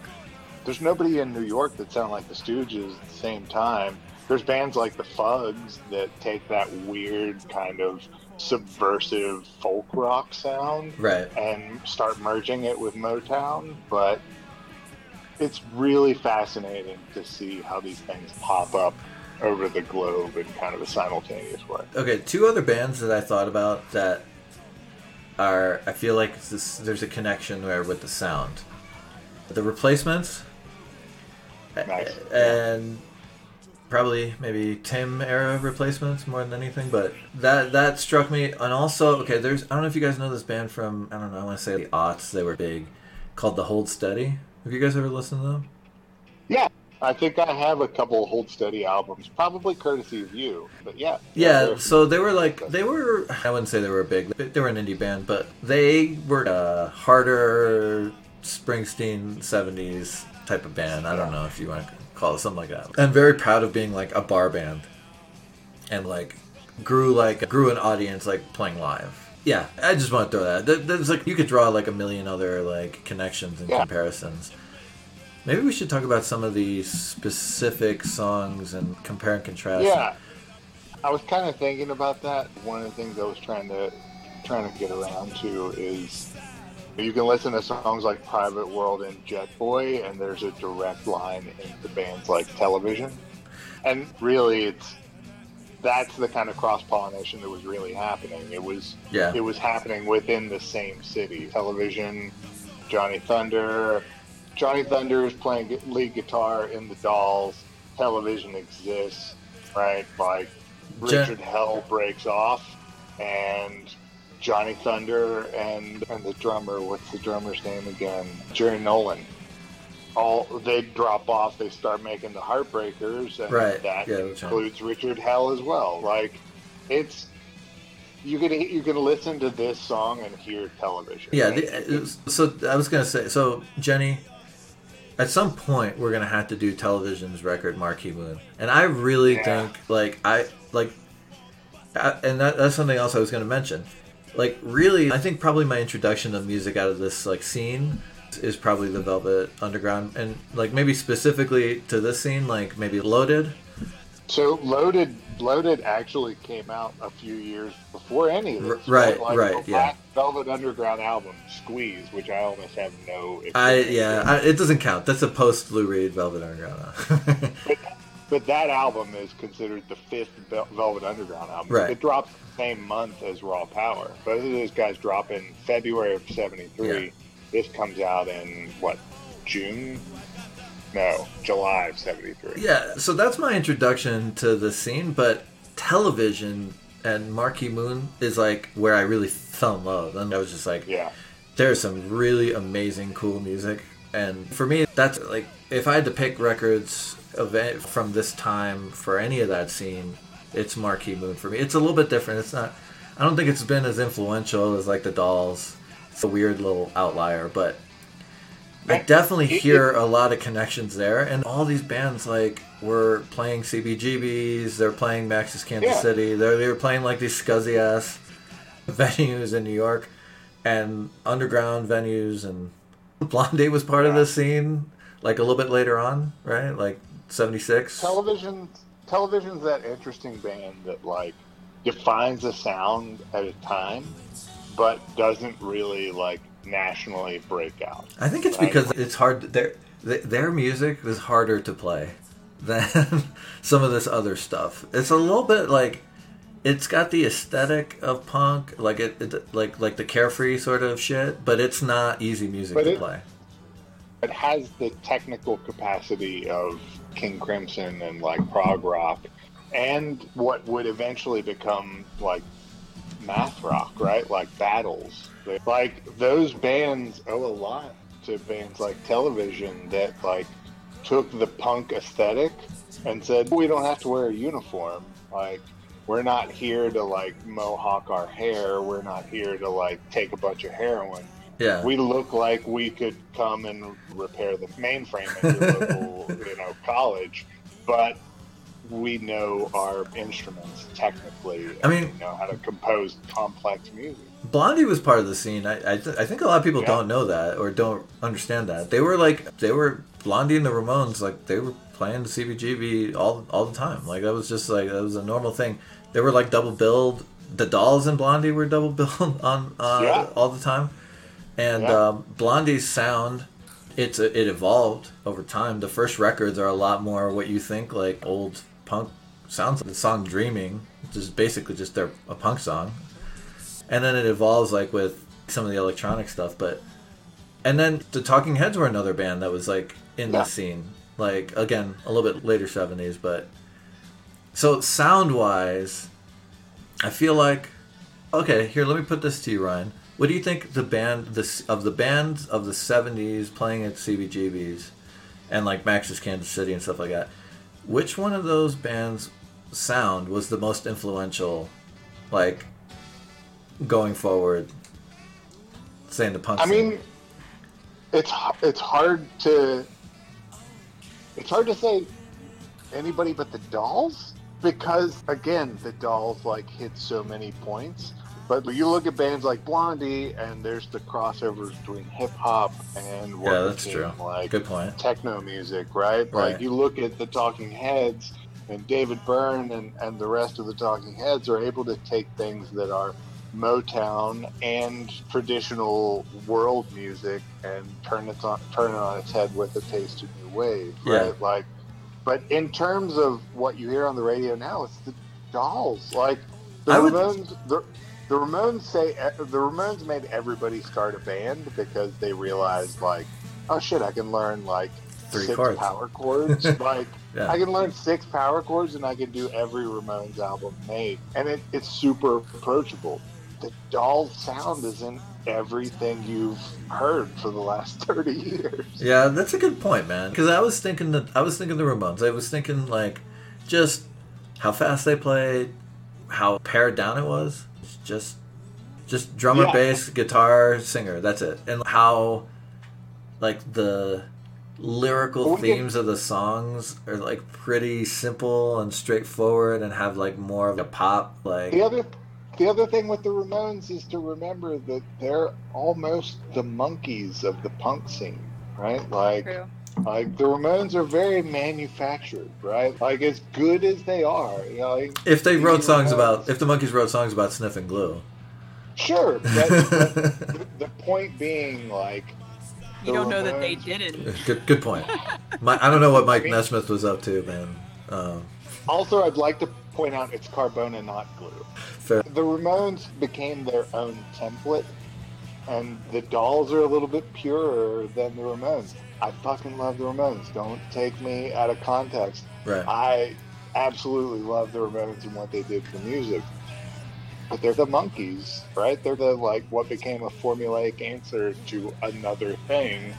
there's nobody in New York that sound like the Stooges at the same time. There's bands like the Fugs that take that weird kind of subversive folk rock sound Right. and start merging it with Motown, but it's really fascinating to see how these things pop up over the globe in kind of a simultaneous way. Okay, two other bands that I thought about that are I feel like this, there's a connection there with the sound. The Replacements Nice. and probably maybe Tim era Replacements more than anything, but that that struck me. And also, okay, there's I don't know if you guys know this band from I don't know I want to say the aughts. They were big, called the Hold Steady. Have you guys ever listened to them? Yeah, I think I have a couple Hold Steady albums, probably courtesy of you, but yeah. Yeah, they're- so they were like they were. I wouldn't say they were big. They were an indie band, but they were a harder Springsteen '70s type of band. I don't know if you want to something like that. I'm very proud of being like a bar band, and like grew like grew an audience like playing live. Yeah, I just want to throw that. There's like you could draw like a million other like connections and Yeah. comparisons. Maybe we should talk about some of the specific songs and compare and contrast. Yeah, I was kind of thinking about that. One of the things I was trying to trying to get around to is you can listen to songs like Private World and Jet Boy, and there's a direct line into bands like Television. And really, it's that's the kind of cross pollination that was really happening. It was Yeah. it was happening within the same city. Television, Johnny Thunder. Johnny Thunder is playing lead guitar in the Dolls. Television exists, right? Like Richard Hell breaks off, and Johnny Thunder and and the drummer. What's the drummer's name again? Jerry Nolan. All they drop off. They start making the Heartbreakers, and Right. that Yeah, that's right. includes Richard Hell as well. Like it's you can you can listen to this song and hear television. Yeah. The, uh, so I was gonna say. So Jenny, at some point we're gonna have to do television's record Marquee Moon, and I really Yeah. think like I like, I, and that, that's something else I was gonna mention. Like really, I think probably my introduction to music out of this like scene is probably the Velvet Underground, and like maybe specifically to this scene, like maybe Loaded. So loaded loaded actually came out a few years before any of this. Right, Like, right, yeah. Velvet Underground album, Squeeze, which I almost have no. I yeah. I, it doesn't count. That's a post Lou Reed Velvet Underground. But, that album is considered the fifth Velvet Underground album. Right. It drops the same month as Raw Power. Both of those guys drop in February of '73. Yeah. This comes out in what June? No, July of '73. Yeah, so that's my introduction to the scene, but television and Marquee Moon is like where I really fell in love. And I was just like, Yeah. there's some really amazing, cool music. And for me, that's like if I had to pick records event from this time for any of that scene, it's Marquee Moon for me. It's a little bit different. It's not. I don't think it's been as influential as like the Dolls. It's a weird little outlier, but I definitely hear a lot of connections there. And all these bands like were playing CBGBs. They're playing Max's Kansas Yeah. City. They're they were playing like these scuzzy ass venues in New York and underground venues and Blondie was part of Yeah. this scene like a little bit later on, right? Like 76. television television's that interesting band that like defines a sound at a time but doesn't really like nationally break out I think it's Right. because it's hard. Their their music is harder to play than some of this other stuff. It's a little bit like it's got the aesthetic of punk, like it, it like like the carefree sort of shit, but it's not easy music But to it- play. it has the technical capacity of king crimson and like prog rock and what would eventually become like math rock right? Like battles. Like those bands owe a lot to bands like television that like took the punk aesthetic and said we don't have to wear a uniform. Like we're not here to like mohawk our hair. We're not here to like take a bunch of heroin Yeah, we look like we could come and repair the mainframe at your local, you know, college, but we know our instruments technically. I mean- we know how to compose complex music. Blondie was part of the scene. I I, th- I think a lot of people Yeah. don't know that or don't understand that. They were like they were Blondie and the Ramones. Like they were playing the CBGB all all the time. Like that was just like that was a normal thing. They were like double billed. The Dolls and Blondie were double billed on uh, Yeah. all the time. And Yeah. um, Blondie's sound, it's it evolved over time. The first records are a lot more what you think like old punk sounds. The song "Dreaming," which is basically just their a punk song, and then it evolves like with some of the electronic stuff. But and then the Talking Heads were another band that was like in Yeah. the scene, like again a little bit later seventies. But so sound wise, I feel like okay. Here, let me put this to you, Ryan. What do you think the band this of the bands of the '70s playing at CBGBs and like Max's Kansas City and stuff like that? Which one of those bands' sound was the most influential, like going forward? Saying the punk. I scene? mean, it's it's hard to it's hard to say anybody but the Dolls because again, the Dolls like hit so many points. But you look at bands like Blondie, and there's the crossovers between hip hop and what yeah, that's true. Like Good point. techno music, right? Right. Like you look at the Talking Heads and David Byrne and, and the rest of the Talking Heads are able to take things that are Motown and traditional world music and turn it on turn it on its head with a taste of new wave, Yeah. right? Like, but in terms of what you hear on the radio now, it's the Dolls. Like the I would- Ramones, the, the Ramones say eh, the Ramones made everybody start a band because they realized like, oh shit, I can learn like Three six chords. power chords. like Yeah. I can learn six power chords and I can do every Ramones album made, and it, it's super approachable. The Dolls sound is in everything you've heard for the last thirty years. Yeah, that's a good point, man. Because I was thinking that I was thinking the Ramones. I was thinking like just how fast they played, how pared down it was. It's just just drummer, Yeah. bass, guitar, singer. That's it. And how like the lyrical Well, we can- themes of the songs are like pretty simple and straightforward and have like more of a pop like The other, the other thing with the Ramones is to remember that they're almost the Monkees of the punk scene, right? Like. True. Like the Ramones are very manufactured, right? Like as good as they are, you know, like, if they wrote the songs Ramones- about if the Monkees wrote songs about sniffing glue Sure, but, but the, the point being, like, You don't know that they didn't. Good, good point. My, I don't know what Mike Nesmith was up to, man. Um, Also, I'd like to point out it's Carbona, not glue. fair. The Ramones became their own template, and the Dolls are a little bit purer than the Ramones. I fucking love the Ramones. Don't take me out of context. Right. I absolutely love the Ramones and what they did for music. but they're the Monkees, right? They're the like what became a formulaic answer to another thing,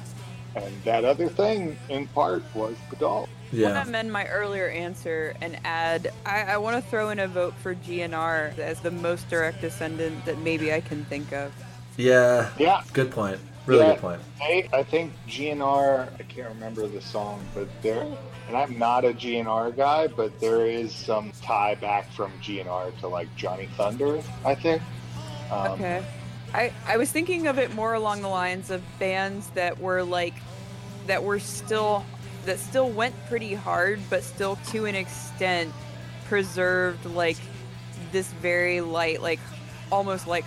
and that other thing, in part, was the doll. I Yeah. want to amend my earlier answer and add I, I want to throw in a vote for GNR as the most direct descendant that maybe I can think of. Yeah. Yeah, Good point. Really Yeah. good point. I, I think GNR, I can't remember the song, but there, and I'm not a GNR guy, but there is some tie back from GNR to like Johnny Thunder, I think. Um, Okay. I, I was thinking of it more along the lines of bands that were like that were still that still went pretty hard but still to an extent preserved like this very light like almost like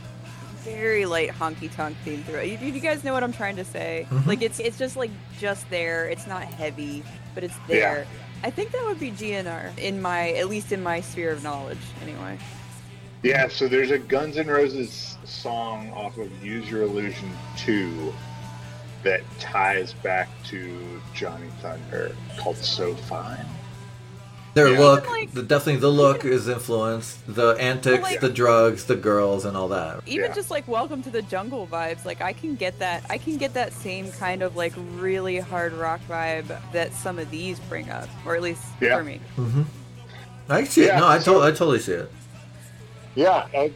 very light honky tonk theme through it. You, you guys know what I'm trying to say? Mhm. Like it's it's just like just there. It's not heavy, but it's Yeah. there. I think that would be GNR in my at least in my sphere of knowledge anyway. Yeah, so there's a Guns N' Roses song off of Use Your Illusion 2 that ties back to Johnny Thunder called So Fine. Their Yeah. look, like- the, definitely the look is influenced. The antics, like- the drugs, the girls, and all that. even Yeah. just like welcome to the jungle vibes like i can get that i can get that same kind of like really hard rock vibe that some of these bring up or at least Yeah. for me hmm I see it. No, I, so- to- I totally see it. Yeah, I,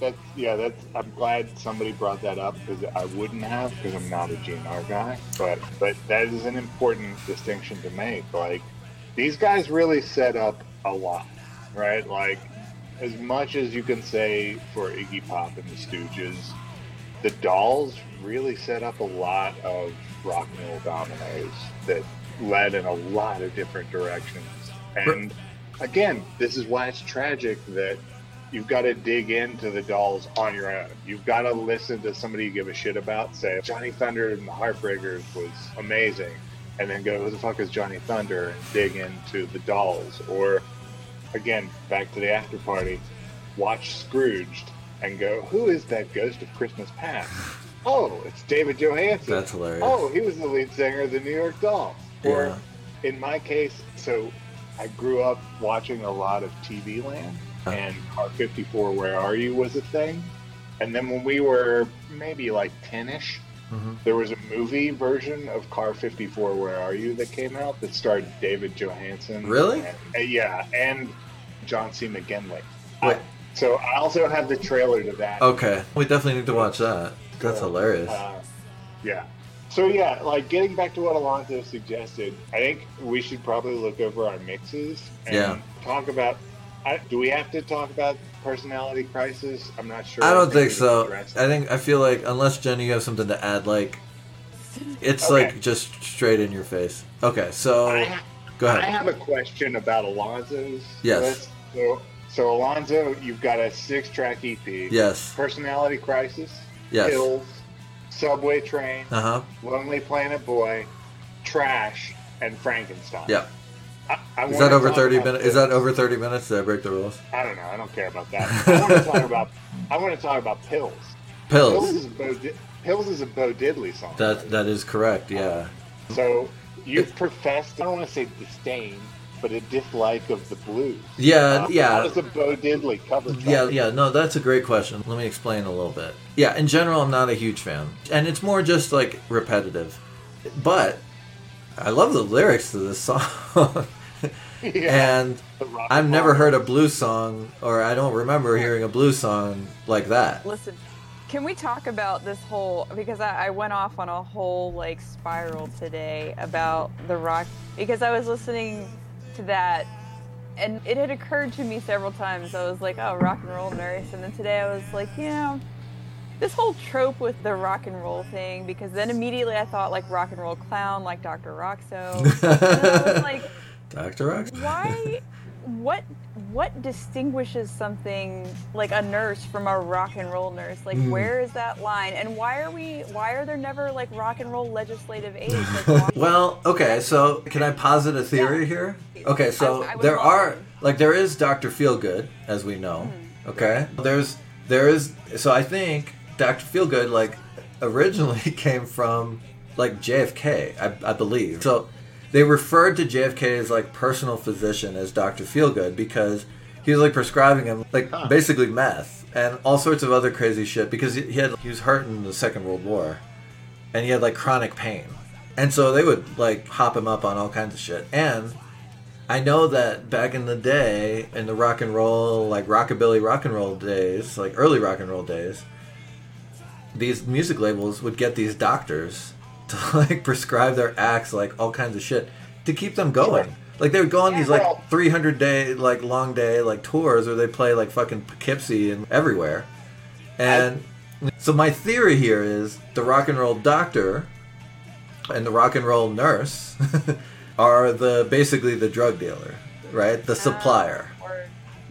that's yeah. That's I'm glad somebody brought that up because I wouldn't have because I'm not a GNR guy. But but that is an important distinction to make. Like these guys really set up a lot, right? Like as much as you can say for Iggy Pop and the Stooges, the Dolls really set up a lot of rock and roll dominoes that led in a lot of different directions. And again, this is why it's tragic that you've got to dig into the dolls on your own. You've got to listen to somebody you give a shit about say Johnny Thunder and the Heartbreakers was amazing, and then go who the fuck is Johnny Thunder and dig into the dolls. Or again, back to the after party, watch Scrooged and go who is that ghost of Christmas past? Oh, it's David Johansen. That's hilarious. Oh, he was the lead singer of the New York Dolls. Or Yeah. in my case, so I grew up watching a lot of TV Land, Huh. and Car 54 Where Are You was a thing. And then when we were maybe like 10 ish, Mhm. there was a movie version of Car 54 Where Are You that came out that starred David Johansen. Really? And- uh, yeah, and John C. McGinley. Wait. I- so I also have the trailer to that. Okay, we definitely need to watch that. That's hilarious. Uh, yeah. So yeah, like getting back to what Alonso suggested, I think we should probably look over our mixes and Yeah. talk about. I, do we have to talk about personality crisis? I'm not sure. I don't think so. I think I feel like unless Jenny, you have something to add, like it's Okay. like just straight in your face. Okay, so ha- go ahead. I have a question about Alonso's. Yes. list. So, so Alonzo, you've got a six-track EP. Yes, Personality crisis. yes. Pills. Subway train. Uh huh. Lonely Planet Boy. Trash. And Frankenstein. Yeah. I, I Is that over thirty minutes? Is that over thirty minutes? Did I break the rules? I don't know. I don't care about that. I want to talk about. I want to talk about pills. Pills Pills. is a Bo, Di- pills is a Bo Diddley song. That that is correct. Yeah. so you've professed. I don't want to say disdain, but a dislike of the blues. Yeah. Uh, yeah. How does a Bo Diddley cover? track? Yeah, yeah, no, that's a great question. Let me explain a little bit. Yeah, in general, I'm not a huge fan, and it's more just like repetitive. But I love the lyrics to this song, Yeah. and I've never heard a blues song, or I don't remember hearing a blues song like that. Listen, can we talk about this whole because I, I went off on a whole like spiral today about the rock because I was listening to that and it had occurred to me several times. I was like, oh, rock and roll nurse, and then today I was like, you know, this whole trope with the rock and roll thing because then immediately I thought like rock and roll clown like Dr. Rockso. and then I was like, Dr. Rox? why what what distinguishes something like a nurse from a rock and roll nurse like Mm. where is that line and why are we why are there never like rock and roll legislative aids like, well, okay, so can I posit a theory here? Okay, so I- I there are like there is Dr. Feelgood, as we know. Hmm. Okay, there's there is so I think Dr. Feelgood like originally came from like JFK, I, I believe. So they referred to JFK's like personal physician as Dr. Feelgood because he was like prescribing him like Huh. basically meth and all sorts of other crazy shit because he he had he was hurt in the Second World War, and he had like chronic pain, and so they would like hop him up on all kinds of shit. And I know that back in the day, in the rock and roll, like rockabilly rock and roll days, like early rock and roll days, these music labels would get these doctors to like prescribe their acts like all kinds of shit to keep them going. Sure. Like they would go on these like Well- 300 day like long day like tours where they play like fucking Poughkeepsie and everywhere. And so my theory here is the rock and roll doctor and the rock and roll nurse are the basically the drug dealer, right? The ah, supplier. Or,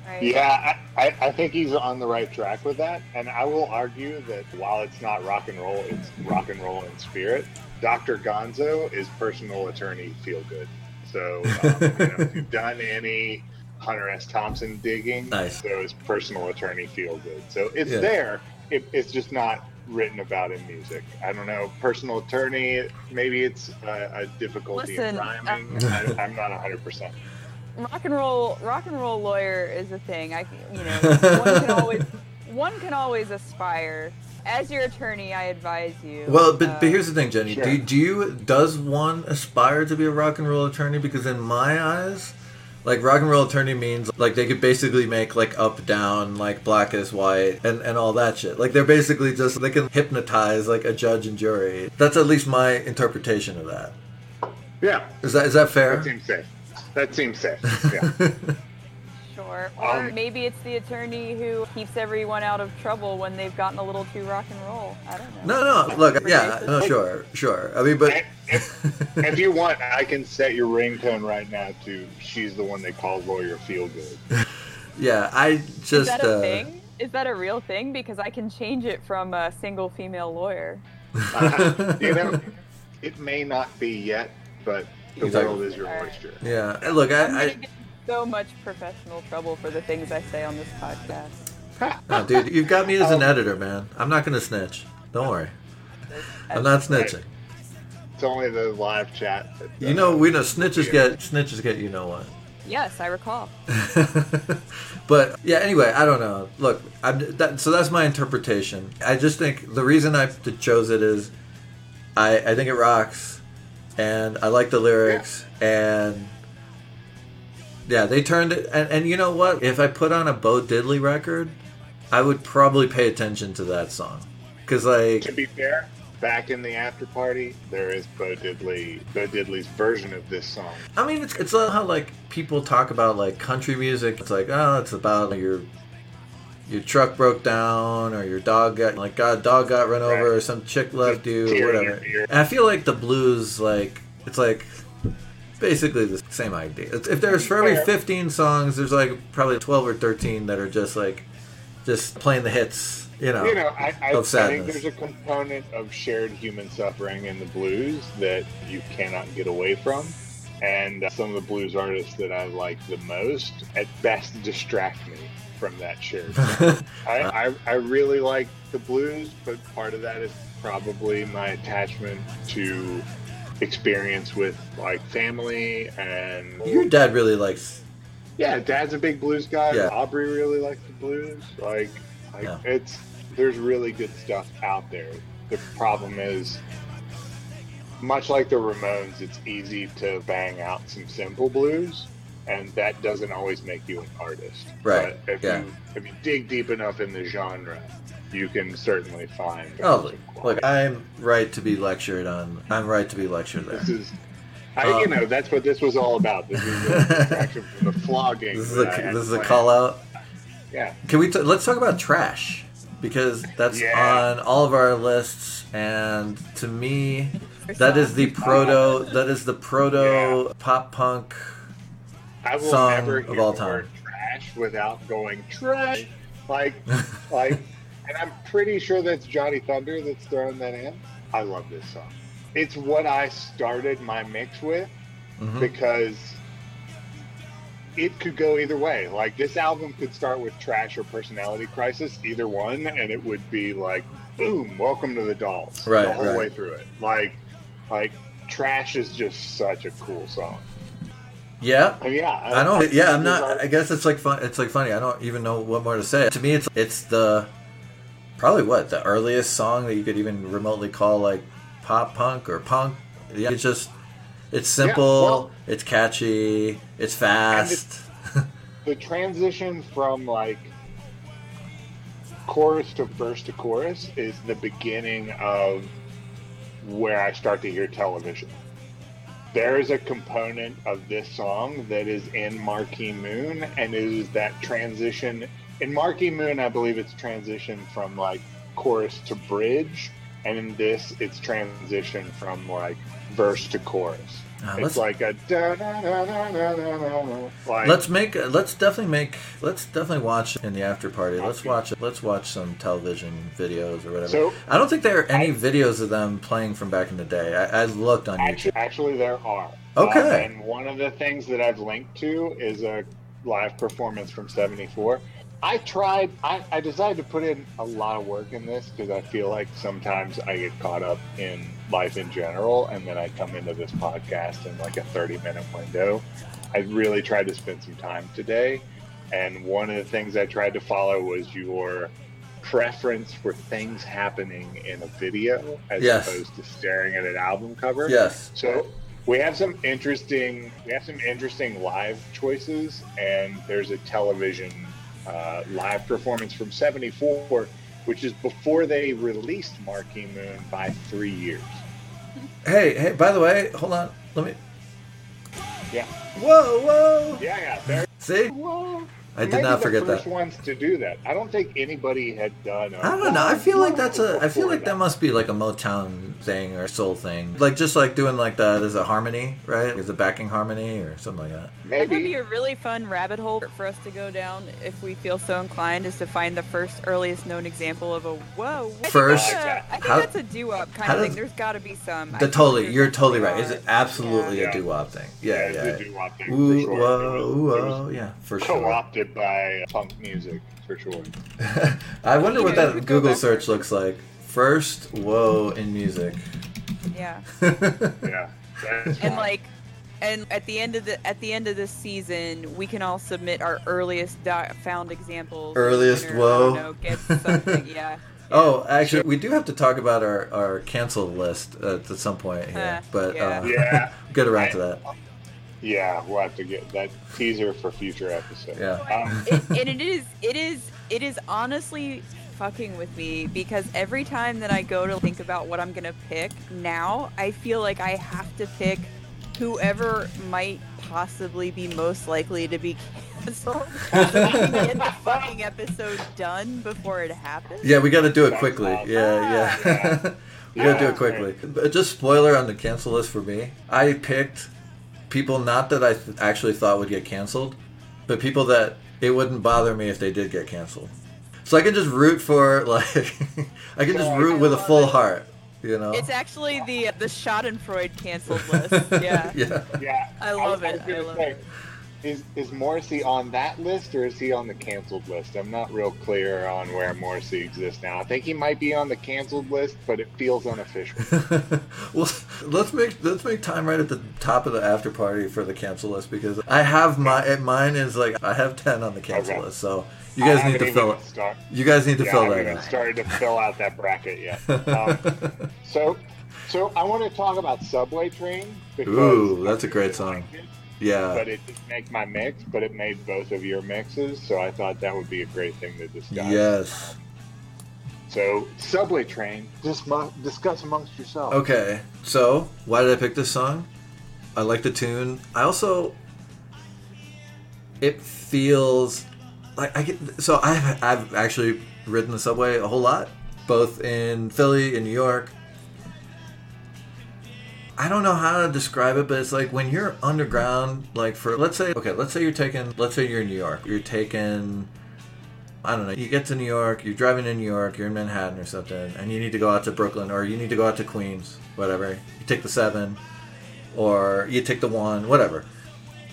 right? Yeah, I, I, I think he's on the right track with that. And I will argue that while it's not rock and roll, it's rock and roll in spirit. Dr. Gonzo is personal attorney feel good. So um, you know, if you've done any Hunter S. Thompson digging, Nice. so is personal attorney feel good. So it's Yeah. there. It, it's just not written about in music. I don't know. Personal attorney, maybe it's a, a difficulty Listen, in rhyming. I, I'm not 100%. rock and roll rock and roll lawyer is a thing. I you know one can always one can always aspire. As your attorney, I advise you. Well, but, uh, but here's the thing, Jenny. Sure. Do, do you does one aspire to be a rock and roll attorney? Because in my eyes, like rock and roll attorney means like they could basically make like up down, like black is white, and and all that shit. Like they're basically just they can hypnotize like a judge and jury. That's at least my interpretation of that. Yeah, Is that is that fair? that seems safe. That seems safe. Yeah. Sure. Or Um, maybe it's the attorney who keeps everyone out of trouble when they've gotten a little too rock and roll. I don't know. no, no. Look, yeah, no, sure, sure. I mean, but if, if you want, I can set your ringtone right now to "She's the one they call lawyer feel good." yeah, I Is just that a uh, thing? Is that a real thing? Because I can change it from a single female lawyer. you know, it may not be yet, but the Exactly. world is your Alright. oyster. yeah. Look, I'm I, gonna I get in so much professional trouble for the things I say on this podcast. no, oh, dude, you've got me as an editor, man. I'm not gonna snitch. Don't worry. I'm not snitching. It's only the live chat. That, You know, we know snitches get snitches get you know what. Yes, I recall. but yeah, anyway, I don't know. Look, I'm, that, so that's my interpretation. I just think the reason I chose it is I, I think it rocks, and I like the lyrics, and yeah, they turned it. And, and you know what? If I put on a Bo Diddley record, I would probably pay attention to that song, because like To be fair, back in the after party, there is Bo Diddley, Bo Diddley's version of this song. I mean, it's it's how like people talk about like country music. It's like, oh, it's about your your truck broke down or your dog got like got dog got run over Right. or some chick left you or whatever. And I feel like the blues like it's like basically the same idea. If there's for every 15 songs, there's like probably 12 or 13 that are just like just playing the hits. You know, You know, I, I, I think there's a component of shared human suffering in the blues that you cannot get away from. And uh, some of the blues artists that I like the most, at best, distract me from that shared. I, I, I really like the blues, but part of that is probably my attachment to experience with like family and Your dad really likes. yeah, Dad's a big blues guy. Yeah. Aubrey really likes the blues. Like, like Yeah. it's there's really good stuff out there. The problem is, much like the Ramones, it's easy to bang out some simple blues, and that doesn't always make you an artist. Right, But if yeah. you if you dig deep enough in the genre, you can certainly find. Oh, some look. I'm right to be lectured on. I'm right to be lectured there. This is. I, you Um, know, that's what this was all about. This is a distraction from the flogging. This is that I a had this is a call out. Yeah. Can we t- let's talk about trash because that's Yeah. on all of our lists, and to me, that is the proto. That is the proto pop punk. I will song never of hear all the time. word trash without going trash. Like, like, and I'm pretty sure that's Johnny Thunder that's throwing that in. I love this song. It's what I started my mix with Mhm. because it could go either way. Like this album could start with trash or personality crisis, either one, and it would be like, boom, welcome to the dolls Right, the whole right. way through it. Like, like trash is just such a cool song. Yeah. Yeah, I don't. Yeah, I'm not. I guess it's like fun. It's like funny. I don't even know what more to say. To me, it's it's the probably what the earliest song that you could even remotely call like pop punk or punk. Yeah, it's just it's simple. well- it's catchy. It's fast. the transition from like chorus to verse to chorus is the beginning of where I start to hear television. There is a component of this song that is in Marquee Moon, and it is that transition in "Marquee Moon, I believe it's transitioned from like chorus to bridge, and in this, it's transitioned from like verse to chorus. Uh, it's like a da, da, da, let's make let's definitely make let's definitely watch in the after party. Let's watch let's watch some television videos or whatever. So, I don't think there are any I, videos of them playing from back in the day. I, I looked on actually, YouTube. Actually, there are. Okay. Uh, and one of the things that I've linked to is a live performance from '74 I tried. I, I decided to put in a lot of work in this because I feel like sometimes I get caught up in life in general, and then I come into this podcast in like a 30 minute window. I really tried to spend some time today, and one of the things I tried to follow was your preference for things happening in a video as Yes. opposed to staring at an album cover. Yes. So we have some interesting we have some interesting live choices, and there's a television uh, live performance from '74, which is before they released Marquee Moon by three years. Hey, hey. By the way, hold on. Let me. Yeah, Whoa, whoa. yeah, yeah. They're, See, well, I did maybe not the forget first that. ones to do that. I don't think anybody had done. I I don't know. I feel like that's a. I feel like that must be like a Motown thing or soul thing. Like just like doing like that as a harmony, right? As a backing harmony or something like that. That would be a really fun rabbit hole for us to go down if we feel so inclined, is to find the first earliest known example of a whoa. I First- that's a- I think How- that's a doo-wop kind of thing. There's got to be some. The totally, you're totally right. It's absolutely Yeah. a doo wop thing. Yeah, it's yeah. a doo-wop thing for sure. whoa, ooh, whoa, yeah, for sure. Co-opted by punk music for sure. I wonder what that Google search looks like. First, whoa in music. Yeah. Yeah, and like and at the end of the at the end of this season we can all submit our earliest do- found examples Earliest Winner, whoa. know, gets something yeah Oh, actually, we do have to talk about our, our canceled list at, at some point here, Uh, but yeah. uh, Yeah. get around I- to that. Yeah, we'll have to get that teaser for future episodes. Yeah. Um, it, and it is it is it is honestly fucking with me because every time that I go to think about what I'm gonna pick now, I feel like I have to pick whoever might possibly be most likely to be canceled. so get the fucking episode done before it happens. Yeah, we got to do it quickly. awesome. Yeah, yeah. we got to do it quickly. But just spoiler on the cancel list for me. I picked people not that I th- actually thought would get canceled, but people that it wouldn't bother me if they did get canceled. So I can just root for like I can just root with a full it. heart. You know. It's actually the the Schadenfreude canceled list. Yeah. yeah. yeah, I love was- it. was gonna I love say, it. Is is Morrissey on that list or is he on the canceled list? I'm not real clear on where Morrissey exists now. I think he might be on the canceled list, but it feels unofficial. well, let's make let's make time right at the top of the after party for the cancel list because I have my mine is like I have ten on the cancel Okay. list, so you guys need to fill it. Start, You guys need to yeah, I fill haven't that in. started to fill out that bracket yet. Um, so, so I want to talk about Subway Train because Ooh, that's a great song. liked it, Yeah. but it didn't make my mix, but it made both of your mixes. So I thought that would be a great thing to discuss. Yes. So Subway Train, just mu- discuss amongst yourselves. Okay. So why did I pick this song? I like the tune. I also it feels like I get so I've I've actually ridden the subway a whole lot, both in Philly and New York. I don't know how to describe it, but it's like when you're underground, like for let's say okay, let's say you're taking let's say you're in New York. You're taking I don't know. You get to New York, you're driving in New York, you're in Manhattan or something, and you need to go out to Brooklyn or you need to go out to Queens, whatever. You take the seven, or you take the one, whatever.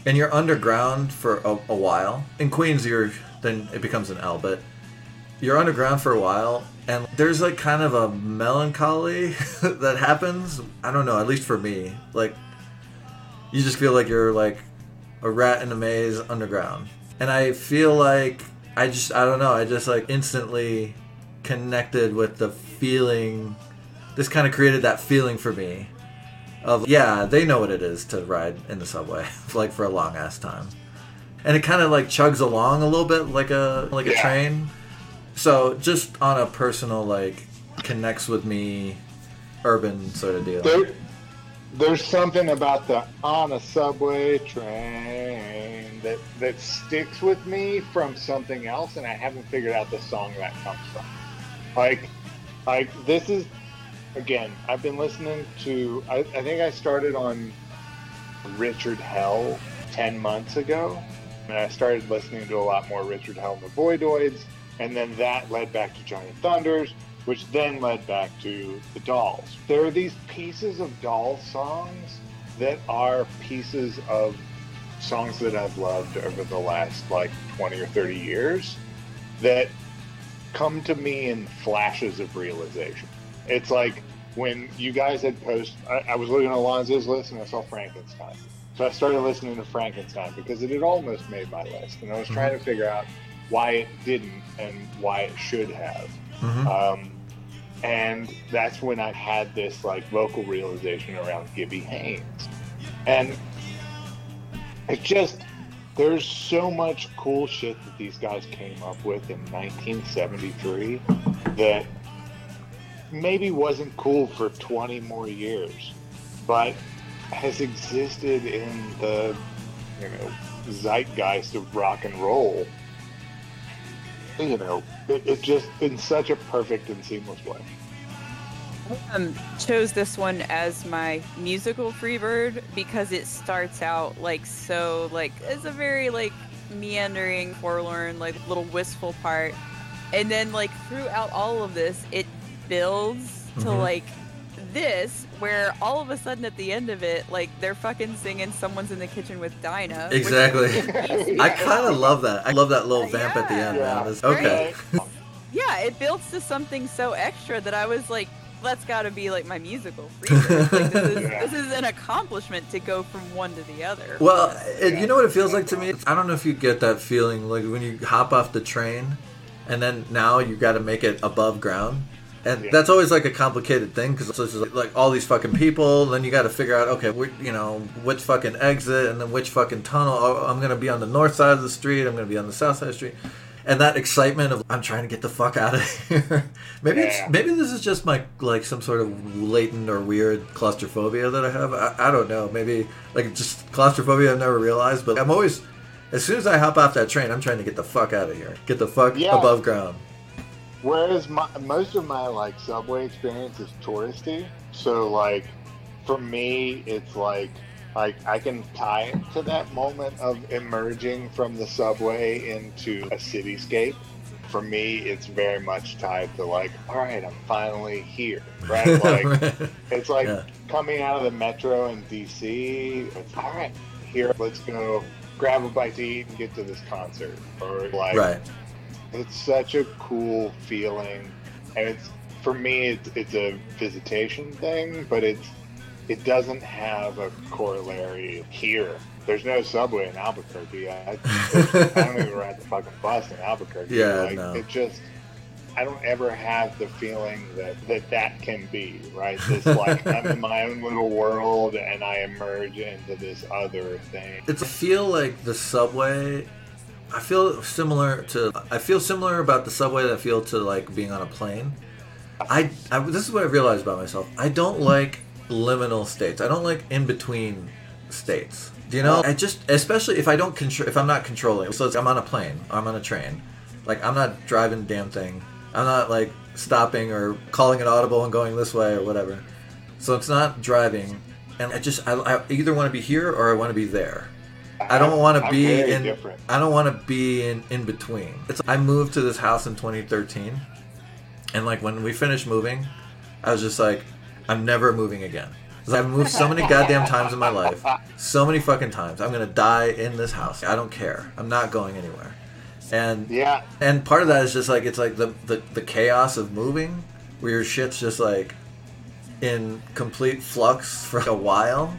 And you're underground for a, a while. In Queens, you're then it becomes an L, but you're underground for a while, and there's like kind of a melancholy that happens. I don't know, at least for me. Like, you just feel like you're like a rat in a maze underground. And I feel like I just I don't know, I just like instantly connected with the feeling this kind of created that feeling for me of yeah, they know what it is to ride in the subway like for a long ass time. And it kind of like chugs along a little bit like a like a Yeah. train. So just on a personal like connects with me urban sort of deal. There, there's something about the on a subway train that that sticks with me from something else, and I haven't figured out the song that comes from. Like, like this is again. I've been listening to. I, I think I started on Richard Hell ten months ago, and I started listening to a lot more Richard Hell and the Voidoids, and then that led back to Johnny Thunders, which then led back to the Dolls. There are these pieces of Doll songs that are pieces of songs that I've loved over the last like 20 or 30 years that come to me in flashes of realization. It's like when you guys had posted, I, I was looking at Alonso's list and I saw Frankenstein. So I started listening to Frankenstein because it had almost made my list. And I was trying mm-hmm. to figure out why it didn't and why it should have. Mhm. Um, and that's when I had this like vocal realization around Gibby Haynes. And it just there's so much cool shit that these guys came up with in 1973 that maybe wasn't cool for 20 more years, but has existed in the you know zeitgeist of rock and roll. You know, it, it just in such a perfect and seamless way. um, chose this one as my musical freebird because it starts out like so like it's a very like meandering forlorn like little wistful part and then like throughout all of this it builds to Mhm. like this where all of a sudden at the end of it like they're fucking singing someone's in the kitchen with dinah Exactly. I kind of love that. I love that little vamp at the end, Yeah. man. It's- okay. yeah it builds to something so extra that i was like that's got to be like my musical freebird like, this, is, Yeah. this is an accomplishment to go from one to the other Well, it, you know what it feels like to me? I don't know if you get that feeling like when you hop off the train and then now you got to make it above ground. And Yeah. that's always like a complicated thing because it's just like all these fucking people. Then you got to figure out, okay, wh- you know, which fucking exit and then which fucking tunnel. Oh, I'm going to be on the north side of the street. I'm going to be on the south side of the street. And that excitement of I'm trying to get the fuck out of here. maybe Yeah. it's maybe this is just my like some sort of latent or weird claustrophobia that I have. I, I don't know. Maybe like just claustrophobia I've never realized. But I'm always as soon as I hop off that train, I'm trying to get the fuck out of here. Get the fuck Yeah. above ground. Whereas my, most of my like subway experience is touristy, so like for me, it's like like I can tie it to that moment of emerging from the subway into a cityscape. For me, it's very much tied to like, all right, I'm finally here, right? Like it's like Yeah. coming out of the metro in DC. It's all right, here, let's go grab a bite to eat and get to this concert, or like right. It's such a cool feeling. And it's for me it's, it's a visitation thing but it's it doesn't have a corollary here. There's no subway in albuquerque. I, I don't even ride the fucking bus in albuquerque. Yeah, like no. it just i don't ever have the feeling that that, that can be right? This like i'm in my own little world and i emerge into this other thing. It's I feel like the subway. I feel similar to. I feel similar about the subway that I feel to like being on a plane. I, I this is what I realized about myself. I don't like liminal states. I don't like in between states. Do you know? I just, especially if I don't control, if I'm not controlling. So it's, I'm on a plane. I'm on a train. Like I'm not driving the damn thing. I'm not like stopping or calling an audible and going this way or whatever. So it's not driving, and I just I, I either want to be here or I want to be there. I don't want to be in. different. I don't want to be in in between. It's. I moved to this house in 2013, and like when we finished moving, I was just like, I'm never moving again. I've moved so many goddamn times in my life, so many fucking times. I'm gonna die in this house. I don't care. I'm not going anywhere. And yeah and part of that is just like it's like the, the the chaos of moving, where your shit's just like in complete flux for a while.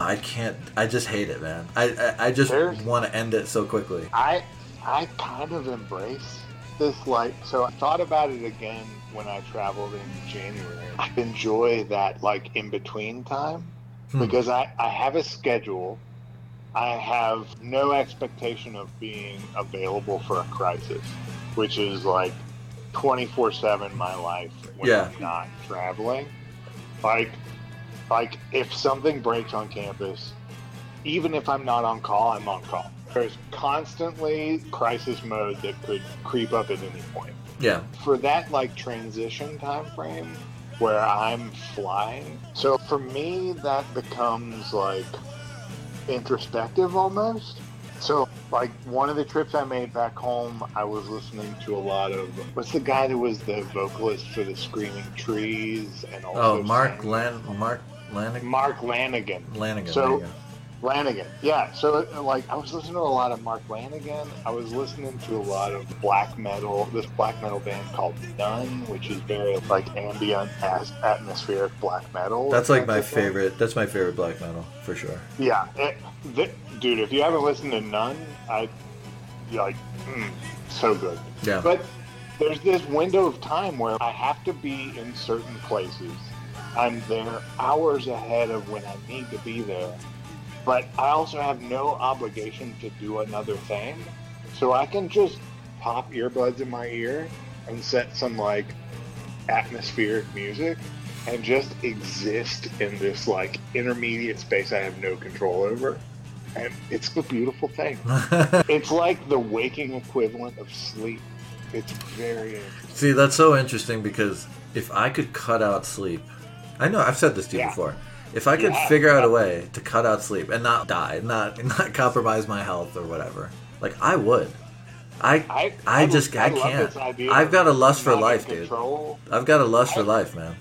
I can't. I just hate it, man. I I, I just want to end it so quickly. I I kind of embrace this like so I thought about it again when I traveled in January. I enjoy that like in between time Hmm. because I, I have a schedule. I have no expectation of being available for a crisis, which is like 24 7 my life when Yeah. I'm not traveling. Like, like if something breaks on campus, even if I'm not on call, I'm on call. There's constantly crisis mode that could creep up at any point. Yeah. For that like transition time frame where I'm flying, so for me that becomes like introspective almost. So like one of the trips I made back home, I was listening to a lot of what's the guy that was the vocalist for the Screaming Trees and also Oh, Mark Lan Mark Lanegan. Mark Lanegan. Lanegan. So- go. Lanegan, yeah. So, like, I was listening to a lot of Mark Lanegan. I was listening to a lot of black metal. This black metal band called None, which is very like ambient, as atmospheric black metal. That's like my type of thing. favorite. That's my favorite black metal for sure. Yeah, it, th- dude. If you haven't listened to None, I like, mm, so good. Yeah. But there's this window of time where I have to be in certain places. I'm there hours ahead of when I need to be there. But I also have no obligation to do another thing. So I can just pop earbuds in my ear and set some like atmospheric music and just exist in this like intermediate space I have no control over. And it's a beautiful thing. It's like the waking equivalent of sleep. It's very interesting. See, that's so interesting because if I could cut out sleep, I know I've said this to you Yeah. before. If I could Yeah. figure out a way to cut out sleep and not die, not not compromise my health or whatever, like I would. I I, I just- I love can't. I've got a lust for life, dude. I've got a lust for life, man.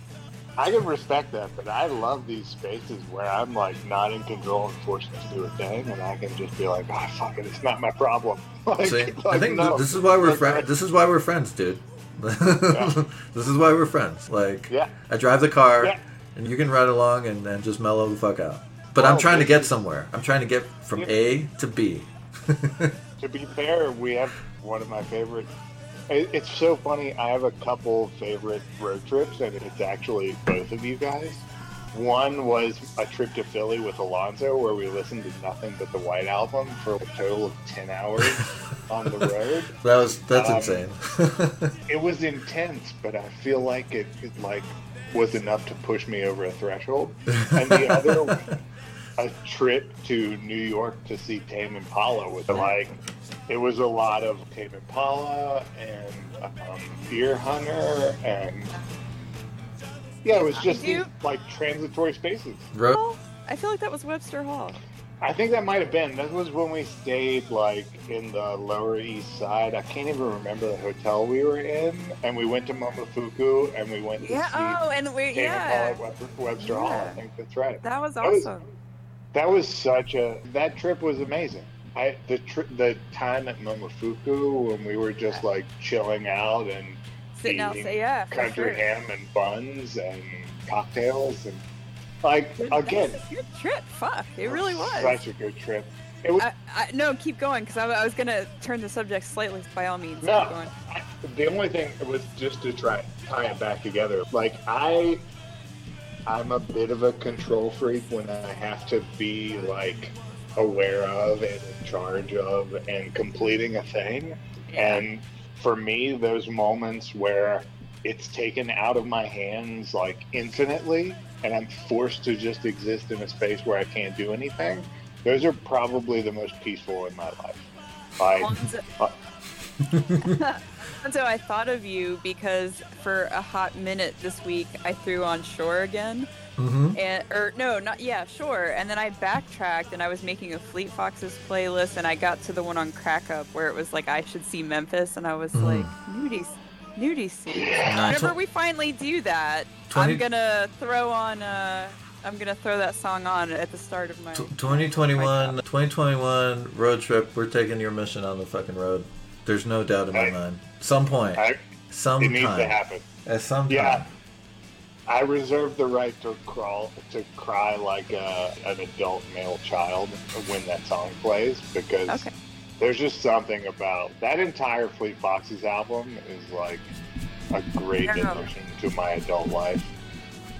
I can respect that, but I love these spaces where I'm like not in control and forced to do a thing, and I can just be like, "Ah, fuck it, it's not my problem." Like, See, I think no. this is why we're friends. This is why we're friends, dude. this is why we're friends. Like, Yeah. I drive the car, Yeah. And you can ride along and, and just mellow the fuck out. But I'm Oh, trying to get somewhere. I'm trying to get from A to B. To be fair, we have one of my favorite. It's so funny. I have a couple favorite road trips, and it's actually both of you guys. One was a trip to Philly with Alonso, where we listened to nothing but the White Album for a total of ten hours on the road. That was that's Um, insane. It was intense, but I feel like it, it like was enough to push me over a threshold. And the other, one, a trip to New York to see Tame Impala was like, it was a lot of Tame Impala and um, Deerhunter and yeah, it was just do- these, like transitory spaces. Ro- Oh, I feel like that was Webster Hall. I think that might have been. That was when we stayed like in the Lower East Side. I can't even remember the hotel we were in, and we went to Momofuku and we went to Yeah. Oh, and we Tame yeah. At Webster, Webster Hall. I think that's right. That was That was- awesome. That was such a. That trip was amazing. I the tri- the time at Momofuku when we were just like chilling out and Sitting out, eating yeah, country sure. ham and buns and cocktails and like That again, was a good trip. Fuck, it really was. such a good trip. It was I, I, no, keep going because I, I was gonna turn the subject slightly. By all means, No. I- the only thing was just to try tie it back together. Like I, I'm a bit of a control freak when I have to be like aware of and in charge of and completing a thing. And for me, those moments where it's taken out of my hands like infinitely, and I'm forced to just exist in a space where I can't do anything. Those are probably the most peaceful in my life. Like, Alonso, uh, Alonso, I thought of you because for a hot minute this week I threw on Shore again, hmm and or no, not yeah, Shore, and then I backtracked and I was making a Fleet Foxes playlist, and I got to the one on Crack Up where it was like I should see Memphis, and I was Mhm. like nudie, nudie scene. Nah, Whenever we finally do that, 20 I'm gonna throw on. Uh, I'm gonna throw that song on at the start of my. Tw 2021, 2021 road trip. We're taking your mission on the fucking road. There's no doubt in my Right. mind. Some point, I, some it needs to happen. at some Yeah. time. I reserve the right to crawl to cry like a, an adult male child when that song plays because Okay. There's just something about that entire Fleet Foxes album is like a great addition to my adult life.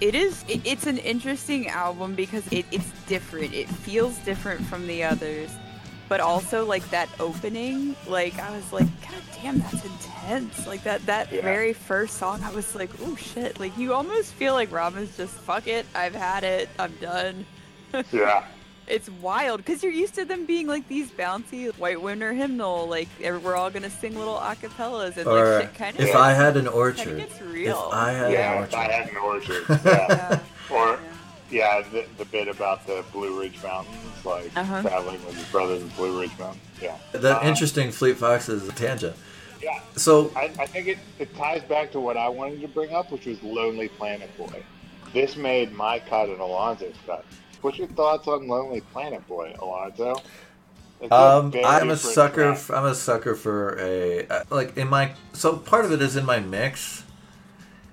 It is. It, it's an interesting album because it, it's different. It feels different from the others, but also like that opening. Like I was like, God damn, that's intense. Like that that Yeah. very first song, I was like, oh shit. Like you almost feel like Robin's just fuck it. I've had it. I'm done. Yeah. It's wild because you're used to them being like these bouncy white winter hymnal. Like we're all gonna sing little acapellas and Or like shit kind of. if I had an orchard. of gets real. If I had Yeah, an if I orchard. had an orchard. Yeah. Yeah. or yeah, the, the bit about the Blue Ridge Mountains, like Uh-huh. traveling with his brother in Blue Ridge Mountains. Yeah. That Uh, interesting Fleet Foxes tangent. Yeah. So I, I think it, it ties back to what I wanted to bring up, which was Lonely Planet Boy. This made my cut and Alonso's cut. What's your thoughts on Lonely Planet Boy, Alonso? Um, I'm a sucker. I'm a sucker for a like in my. So part of it is in my mix.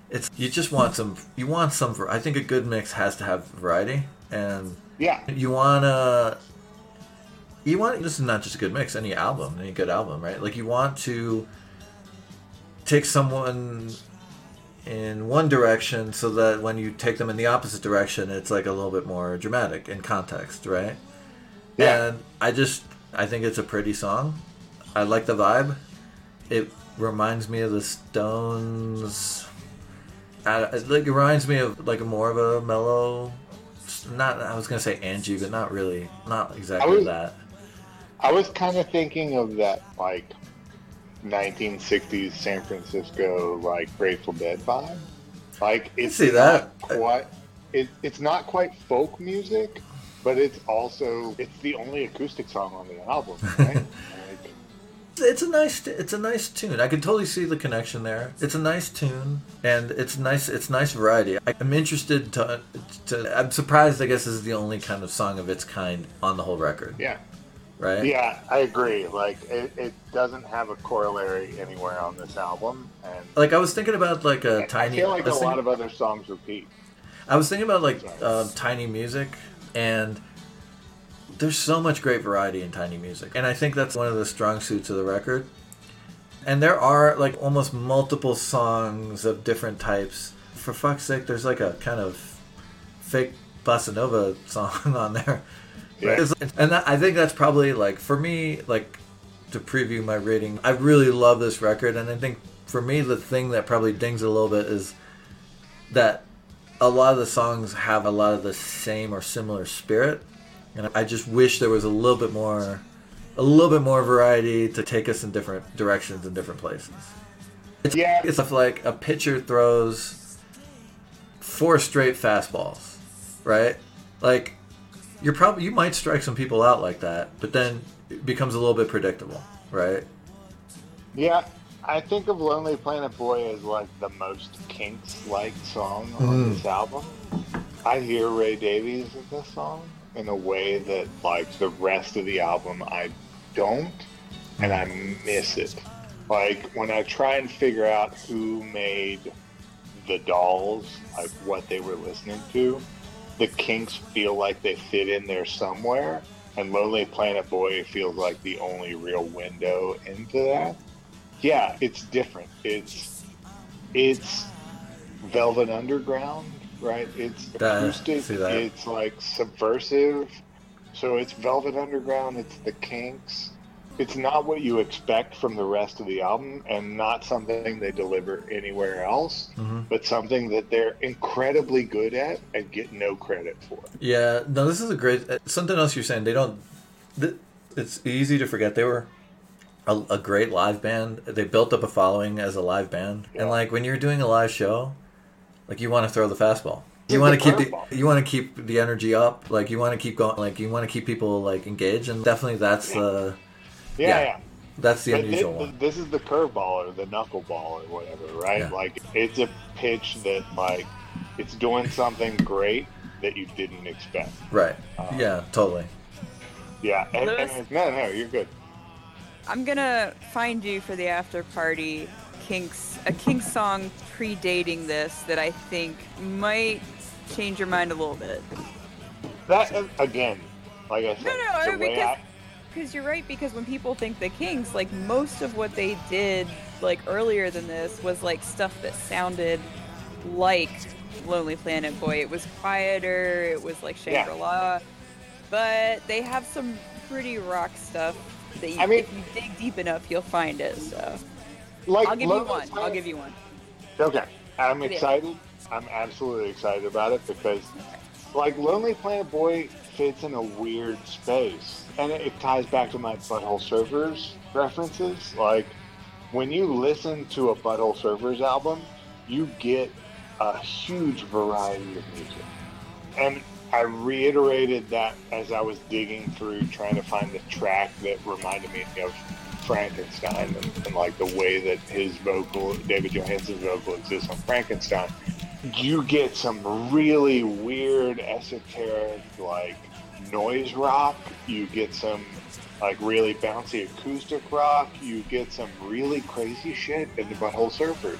It's you just want some. You want some. I think a good mix has to have variety, and Yeah, you wanna. You want this is not just a good mix. Any album, any good album, right? Like you want to take someone in one direction so that when you take them in the opposite direction, it's like a little bit more dramatic in context, right? Yeah. And I just I think it's a pretty song. I like the vibe. It reminds me of the Stones. Uh, it like it reminds me of like more of a mellow. Not I was gonna say Angie, but not really. Not exactly was- that. I was kind of thinking of that like 1960s San Francisco like Grateful Dead vibe. Like it's see that. not quite. It, it's not quite folk music, but it's also it's the only acoustic song on the album, right? like, It's a nice it's a nice tune. I can totally see the connection there. It's a nice tune and it's nice it's nice variety. I'm interested to, to I'm surprised I guess this is the only kind of song of its kind on the whole record, yeah. Right? Yeah, I agree. Like it, it doesn't have a corollary anywhere on this album, and Like I was thinking about like a I tiny I feel like I a was lot of other songs repeat. I was thinking about like um, tiny music, and there's so much great variety in tiny music, and I think that's one of the strong suits of the record. And there are like almost multiple songs of different types. For fuck's sake, there's like a kind of fake bossa nova song on there. Yeah. And that, I think that's probably like for me, like to preview my rating. I really love this record, and I think for me the thing that probably dings a little bit is that a lot of the songs have a lot of the same or similar spirit, and I just wish there was a little bit more, a little bit more variety to take us in different directions and different places. It's, Yeah. it's like a pitcher throws four straight fastballs, right? Like you're probably you might strike some people out like that, but then it becomes a little bit predictable, right? Yeah, I think of Lonely Planet Boy as like the most Kinks like song on Mm. this album. I hear Ray Davies in this song in a way that like the rest of the album I don't and I miss it. Like when I try and figure out who made the dolls, like what they were listening to, the Kinks feel like they fit in there somewhere, and Lonely Planet Boy feels like the only real window into that. Yeah, it's different. It's it's Velvet Underground, right? It's Uh, acoustic. It's like subversive. So it's Velvet Underground. It's the Kinks. It's not what you expect from the rest of the album, and not something they deliver anywhere else. Mhm. But something that they're incredibly good at and get no credit for. Yeah, no, this is a great. uh, Something else you're saying. They don't. Th- it's easy to forget they were a, a great live band. They built up a following as a live band, Yeah. and like when you're doing a live show, like you want to throw the fastball. You want to keep the you want to keep the energy up. Like you want to keep going. Like you want to keep people like engaged, and definitely that's the Yeah, Yeah. yeah. that's the But unusual thi- one. This is the curveball or the knuckleball or whatever, right? Yeah. Like it's a pitch that like it's doing something great that you didn't expect. Right. Uh, yeah. Totally. Yeah, and, and no, no, you're good. I'm gonna find you for the after party Kinks a Kinks song predating this that I think might change your mind a little bit. That uh, again, like I said, No, no, the no, way because I, because you're right. Because when people think the Kinks, like most of what they did, like earlier than this, was like stuff that sounded like Lonely Planet Boy. It was quieter. It was like Yeah. Shangri La, but they have some pretty rock stuff. That you, I mean- if you dig deep enough, you'll find it. So like I'll give you one. I'll give you one. Okay, I'm excited. I'm absolutely excited about it because, like, Lonely Planet Boy fits in a weird space, and it, it ties back to my Butthole Surfers references. Like, when you listen to a Butthole Surfers album, you get a huge variety of music, and I reiterated that as I was digging through trying to find the track that reminded me of Frankenstein and, and like the way that his vocal, David Johansen's vocal exists on Frankenstein. You get some really weird, esoteric, like noise rock. You get some like really bouncy acoustic rock. You get some really crazy shit in the Butthole Surfers.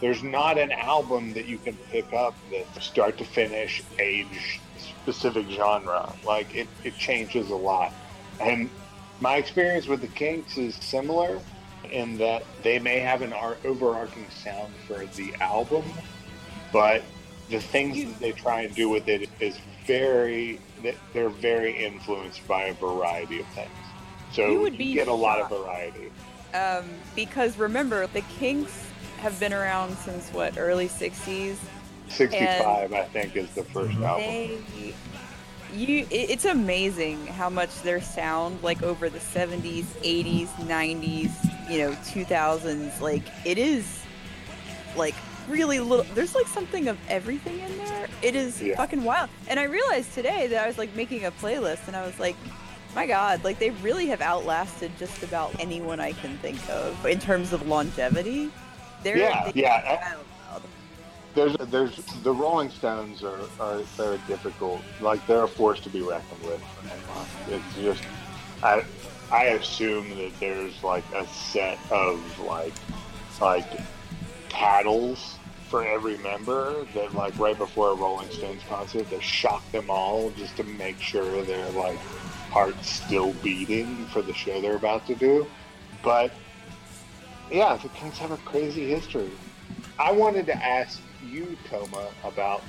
There's not an album that you can pick up that start to finish age specific genre. Like it, it changes a lot. And my experience with the Kinks is similar in that they may have an overarching sound for the album, but the things that they try and do with it is very they're very influenced by a variety of things. So You would be get a lot of variety. Um, because remember, the Kinks have been around since what early '60s. 65, I think, is the 1st album. They, you, it, it's amazing how much their sound, like over the '70s, '80s, '90s, you know, 2000s, like it is, like really little. There's like something of everything in there. It is Yeah. fucking wild. And I realized today that I was like making a playlist, and I was like. My God, like they really have outlasted just about anyone I can think of in terms of longevity. They're Yeah, they- yeah. There's, there's the Rolling Stones are, are they're difficult. Like they're a force to be reckoned with. It's just, I, I assume that there's like a set of like, like paddles for every member that like right before a Rolling Stones concert they shock them all just to make sure their like heart's still beating for the show they're about to do. But yeah, the Kinks have a crazy history. I wanted to ask you, Toma, about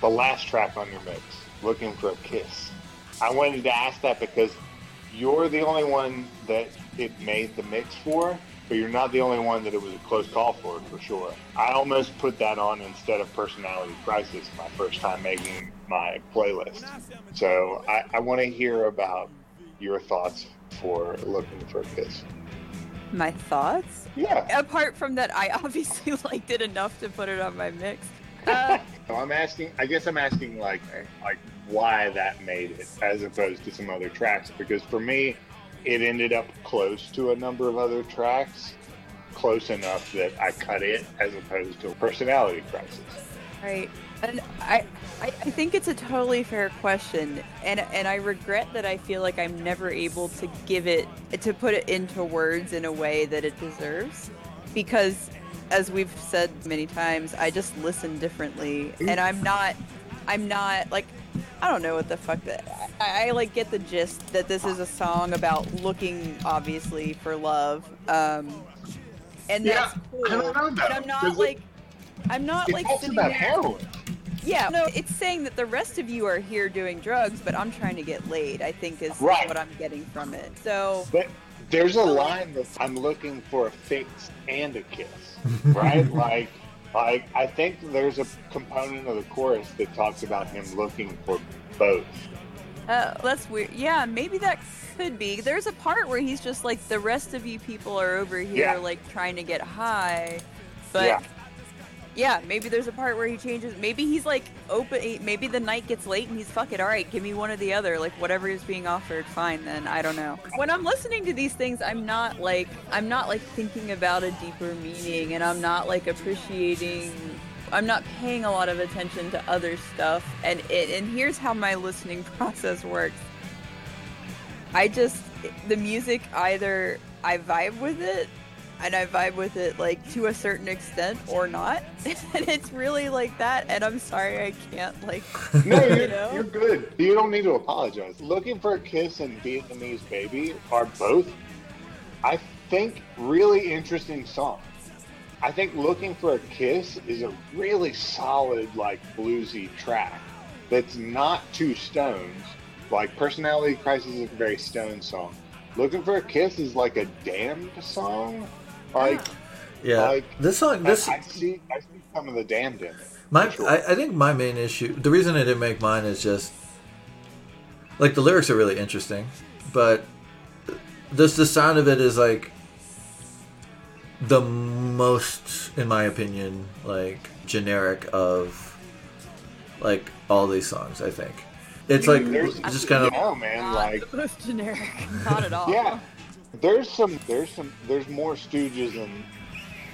the last track on your mix, Looking for a Kiss. I wanted to ask that because you're the only one that it made the mix for, but you're not the only one that it was a close call for, for sure. I almost put that on instead of Personality Crisis my first time making my playlist. So I, I want to hear about your thoughts for Looking for a Kiss. My thoughts? Yeah. apart from that i obviously liked it enough to put it on my mix uh, So I'm asking. I guess I'm asking like like why that made it as opposed to some other tracks. Because for me, it ended up close to a number of other tracks, close enough that I cut it as opposed to a Personality Crisis. right. And I, I think it's a totally fair question. And and i regret that i feel like i'm never able to give it to put it into words in a way that it deserves. Because as we've said many times i just listen differently. And i'm not i'm not like I don't know what the fuck that I, I like get the gist that this is a song about looking obviously for love um and that's Yeah, cool I don't know that, and i'm not 'cause it- like i'm not It like talks about heroin. yeah, no, it's saying that the rest of you are here doing drugs, but I'm trying to get laid. I think is Right. what I'm getting from it. So But there's a line that I'm looking for a fix and a kiss, right? like, like I think there's a component of the chorus that talks about him looking for both. uh, that's weird. Yeah, maybe that could be. There's a part where he's just like, the rest of you people are over here, Yeah. like trying to get high, but. Yeah. Yeah. maybe there's a part where he changes. Maybe he's like open. Maybe the night gets late and he's fuck it. All right, give me one or the other. Like whatever is being offered, fine. Then I don't know. When I'm listening to these things, I'm not like I'm not like thinking about a deeper meaning, and I'm not like appreciating. I'm not paying a lot of attention to other stuff. And it, and here's how my listening process works. I just the music either I vibe with it and I vibe with it like to a certain extent or not, and it's really like that. And I'm sorry I can't like. No, You you're, know? you're good. You don't need to apologize. Looking for a Kiss and Vietnamese Baby are both, I think, really interesting songs. I think Looking for a Kiss is a really solid, like, bluesy track that's not too stones. Like, Personality Crisis is a very stone song. Looking for a Kiss is like a damned song. Like, Yeah, Like, this song, this I, I see, I see some of the damned in it. my, sure. I, I think my main issue, the reason I didn't make mine is just like the lyrics are really interesting, but this the sound of it is like the most, in my opinion, like generic of like all these songs. I think it's like just kind of no man, like the most generic. Not at all. Yeah, there's some, there's some, there's more Stooges in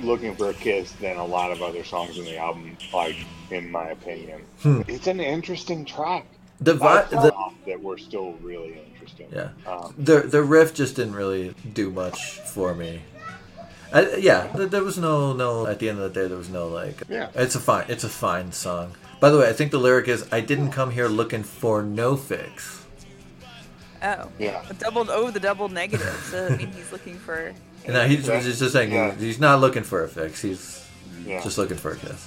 "Looking for a Kiss" than a lot of other songs in the album. Like, in my opinion, Hmm. it's an interesting track. the I vi- the thought that were still really interesting. Yeah. Um, the the riff just didn't really do much for me. I, yeah, th- there was no no. At the end of the day, there was no like. Yeah. It's a fine. It's a fine song. By the way, I think the lyric is, "I didn't come here looking for no fix." Oh. yeah. The double oh the double negative. So I mean he's looking for. And now he's, Yeah. he's just saying Yeah. he's not looking for a fix. He's Yeah. just looking for a kiss.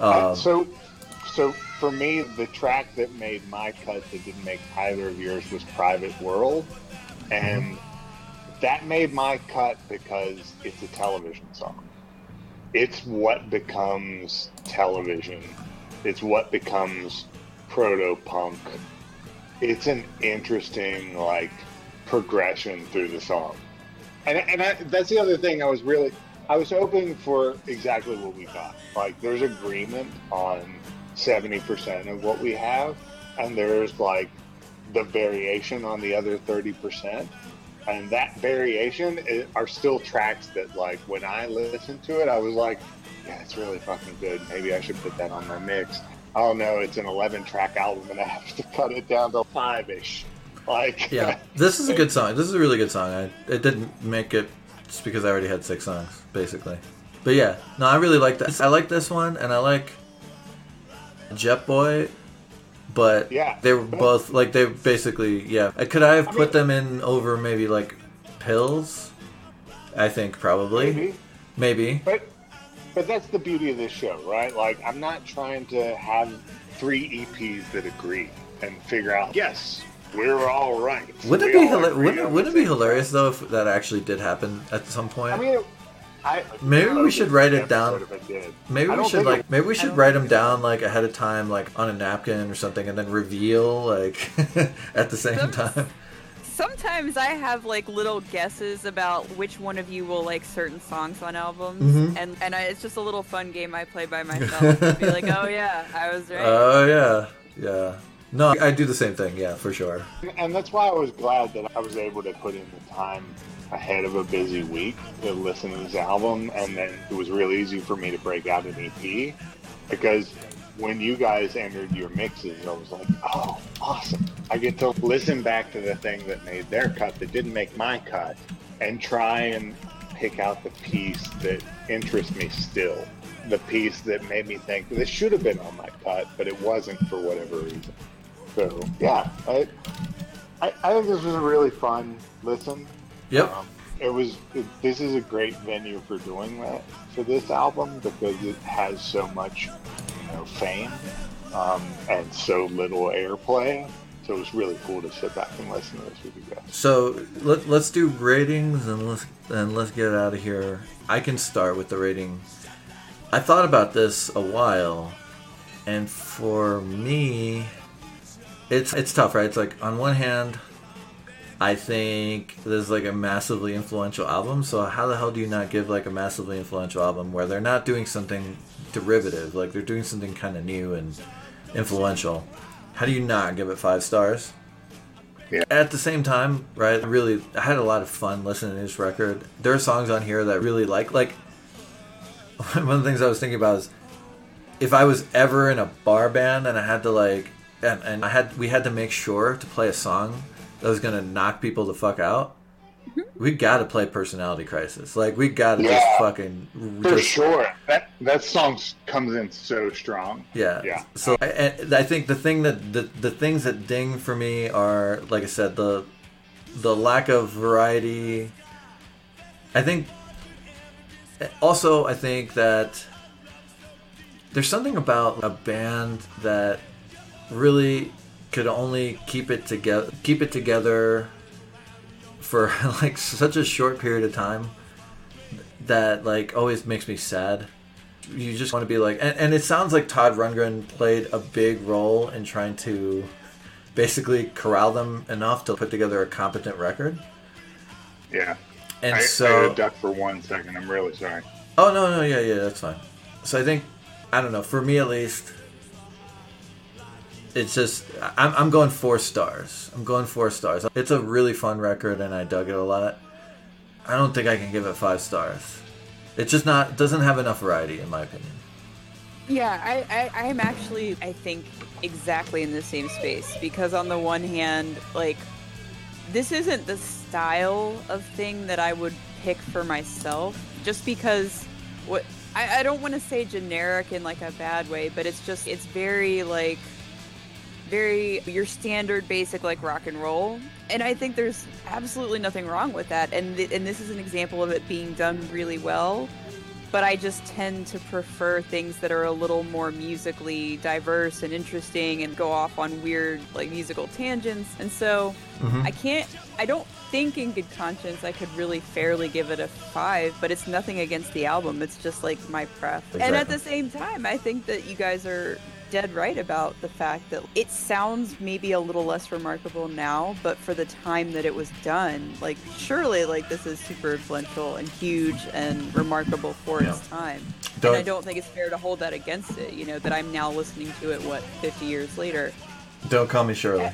Uh, Um, so, so for me, the track that made my cut that didn't make either of yours was "Private World," and that made my cut because it's a television song. It's what becomes television. It's what becomes proto punk. It's an interesting like progression through the song, and and I, that's the other thing I was really I was hoping for exactly what we got. Like, there's agreement on 70% of what we have, and there's like the variation on the other 30%. And that variation i are still tracks that, like, when I listened to it, I was like, yeah, it's really fucking good. Maybe I should put that on my mix. Oh no, it's an 11 track album, and I have to cut it down to five ish. Like, yeah, this is a good song. This is a really good song. I it didn't make it just because I already had six songs, basically. But yeah, no, I really like this. I like this one, and I like Jet Boy, but Yeah. they were both like they basically yeah. Could I have I put mean- them in over maybe like pills? I think probably maybe. maybe. But but that's the beauty of this show, right? Like I'm not trying to have three EPs that agree and figure out yes, we're all right. Wouldn't it be hila- wouldn't, wouldn't it be hilarious though if that actually did happen at some point? I mean, I Maybe we should write it down. It. Maybe we should like it- maybe we should write them down like ahead of time, like on a napkin or something, and then reveal like at the same time. Sometimes I have like little guesses about which one of you will like certain songs on albums, Mhm. and and I, it's just a little fun game I play by myself. to be like, oh yeah, I was right. Oh yeah, yeah. No, I do the same thing. Yeah, for sure. and that's why I was glad that I was able to put in the time ahead of a busy week to listen to this album, and then it was real easy for me to break out an EP because when you guys entered your mixes, I was like, oh, awesome! I get to listen back to the thing that made their cut that didn't make my cut, and try and pick out the piece that interests me still. The piece that made me think this should have been on my cut, but it wasn't for whatever reason. So yeah, I, I, I think this was a really fun listen. Yep. Um, it was. It, this is a great venue for doing that for this album because it has so much, know, fame um, and so little airplay. So it was really cool to sit back and listen to this with you guys. So let, let's do ratings and let's and let's get out of here. I can start with the rating. I thought about this a while, and for me, it's it's tough, right? It's like on one hand, I think this is like a massively influential album. So how the hell do you not give like a massively influential album where they're not doing something derivative, like they're doing something kind of new and influential? How do you not give it five stars? Yeah. At the same time, right? Really, I had a lot of fun listening to this record. There are songs on here that I really like. Like one of the things I was thinking about is if I was ever in a bar band and I had to like, and, and I had we had to make sure to play a song that was gonna knock people the fuck out. Mm-hmm. we gotta play Personality Crisis. Like we gotta just fucking For just sure. That that song comes in so strong. Yeah. Yeah. So I, I I think the thing that the the things that ding for me are like I said the the lack of variety. I think also I think that there's something about a band that really could only keep it together keep it together for like such a short period of time that like always makes me sad you just want to be like and, and it sounds like todd rundgren played a big role in trying to basically corral them enough to put together a competent record Yeah. and I, I so had to duck for one second. I'm really sorry. Oh no, no, yeah, yeah, that's fine. So I think I don't know. For me at least, it's just I'm I'm going four stars. I'm going four stars. It's a really fun record, and I dug it a lot. I don't think I can give it five stars. It's just not doesn't have enough variety, in my opinion. Yeah, I, I, I'm actually, I think, exactly in the same space because, on the one hand, like, this isn't the style of thing that I would pick for myself just because what I, I don't want to say generic in like a bad way, but it's just, it's very like, very your standard basic like rock and roll and i think there's absolutely nothing wrong with that and th- and this is an example of it being done really well but I just tend to prefer things that are a little more musically diverse and interesting and go off on weird like musical tangents. And so Mhm. I can't I don't think in good conscience I could really fairly give it a 5, but it's nothing against the album. It's just like my pref. And at the same time, I think that you guys are dead right about the fact that it sounds maybe a little less remarkable now, but for the time that it was done, like surely like this is super influential and huge and remarkable for its time. Don't- And I don't think it's fair to hold that against it, you know, that I'm now listening to it what 50 years later. Don't call me Shirley.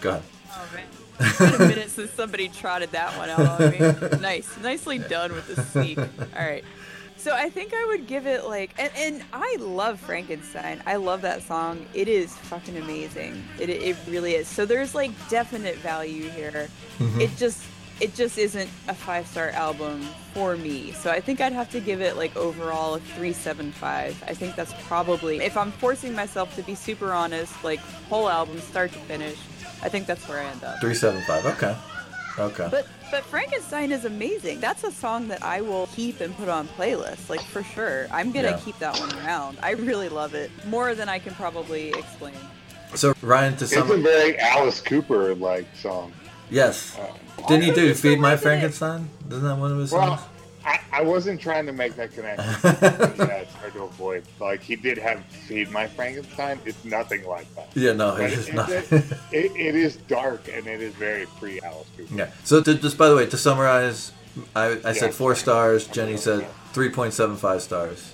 Go ahead. Oh man. It's been a minute since somebody trotted that one out on me. Nice. Nicely done with the sneak. All right. So I think I would give it like, and, and I love Frankenstein. I love that song. It is fucking amazing. It, it really is. So there's like definite value here. Mm-hmm. It just, it just isn't a five star album for me. So I think I'd have to give it like overall a 375. I think that's probably, if I'm forcing myself to be super honest, like whole album start to finish, I think that's where I end up. Three seven five. Okay. Okay. But but Frankenstein is amazing. That's a song that I will keep and put on playlists, like for sure. I'm gonna Yeah. keep that one around. I really love it more than I can probably explain. So Ryan, to It's a very Alice Cooper like song. yes, Uh, didn't he do "Feed My. Frankenstein"? Isn't that one of his songs? I, I wasn't trying to make that connection. yeah, it's hard to avoid. Like he did have "Feed My Frankenstein." It's nothing like that. Yeah, no, But it's it, not. it, it, it is dark and it is very pre Alice Cooper. Yeah. So to, just by the way, to summarize, I, I said four stars. Jenny said three point seven five stars.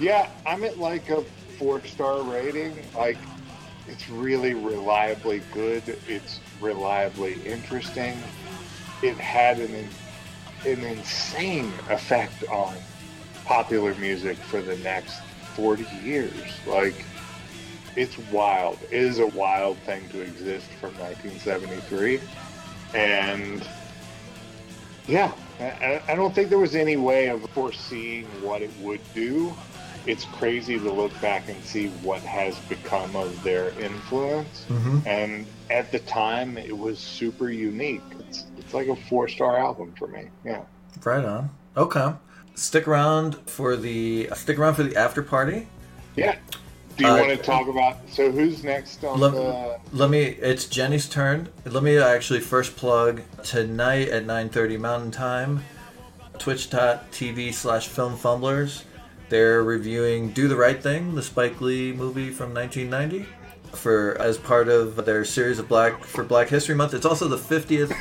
Yeah, I'm at like a four star rating. Like, it's really reliably good. It's reliably interesting. It had an an insane effect on popular music for the next 40 years. Like, it's wild. It is a wild thing to exist from 1973. And yeah, I, I don't think there was any way of foreseeing what it would do. It's crazy to look back and see what has become of their influence. Mhm. And at the time, it was super unique. It's, it's like a four star album for me. Yeah. Right on. Okay. Stick around for the stick around for the after party. Yeah. Do you Uh, want to talk about? So who's next on Let, the? let me. It's Jenny's turn. Let me actually first plug tonight at 9:30 Mountain Time. Twitch.tv slash Film Fumblers. They're reviewing "Do the Right Thing," the Spike Lee movie from 1990, for as part of their series of Black for Black History Month. It's also the 50th,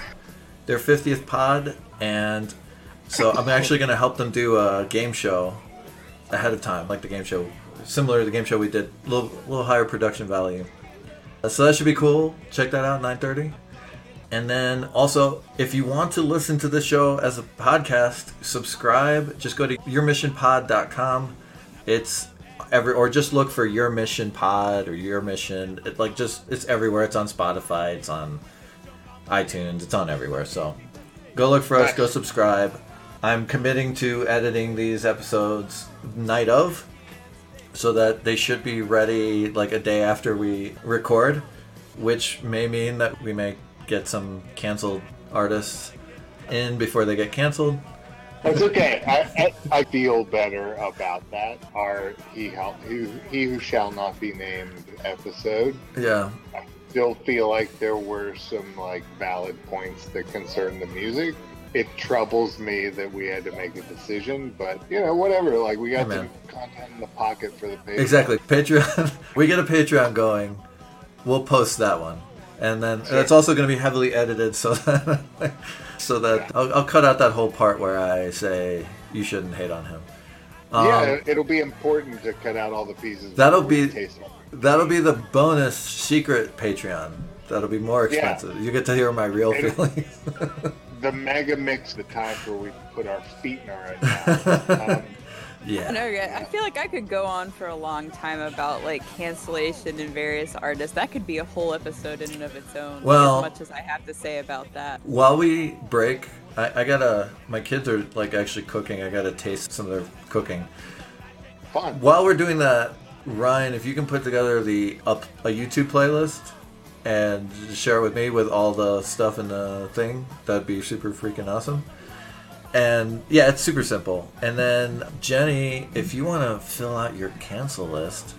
their 50th pod, and so I'm actually going to help them do a game show ahead of time, like the game show, similar to the game show we did, a little, little higher production value. Uh, So that should be cool. Check that out, 9:30. And then also, if you want to listen to this show as a podcast, subscribe. Just go to yourmissionpod.com. It's every or just look for Your Mission Pod or Your Mission. It like just it's everywhere. It's on Spotify. It's on iTunes. It's on everywhere. So go look for us. Go subscribe. I'm committing to editing these episodes night of, so that they should be ready like a day after we record, which may mean that we may get some canceled artists in before they get canceled. That's okay. I, I, I feel better about that. Our he, he he who shall not be named episode. Yeah, still feel like there were some like valid points that concern the music. It troubles me that we had to make a decision, but you know, whatever. Like we got Hey, some content in the pocket for the page. exactly. Patreon. we get a Patreon going. We'll post that one, and then Sure. it's also going to be heavily edited, so that so that I'll, I'll cut out that whole part where I say you shouldn't hate on him. Um, yeah, it'll be important to cut out all the pieces. That'll be-. That'll be the bonus secret Patreon. That'll be more Yeah. expensive. You get to hear my real It- feelings. the mega mix. The time where we put our feet in our own mouth. Um, yeah. No, yeah, I feel like I could go on for a long time about like cancellation and various artists. That could be a whole episode in and of its own. Well- as much as I have to say about that. While we break, I, I gotta. My kids are like actually cooking. I gotta taste some of their cooking. fun. While we're doing that, Ryan, if you can put together the up a YouTube playlist and share it with me with all the stuff in the thing, that'd be super freaking awesome. And yeah, it's super simple. And then Jenny, if you want to fill out your cancel list,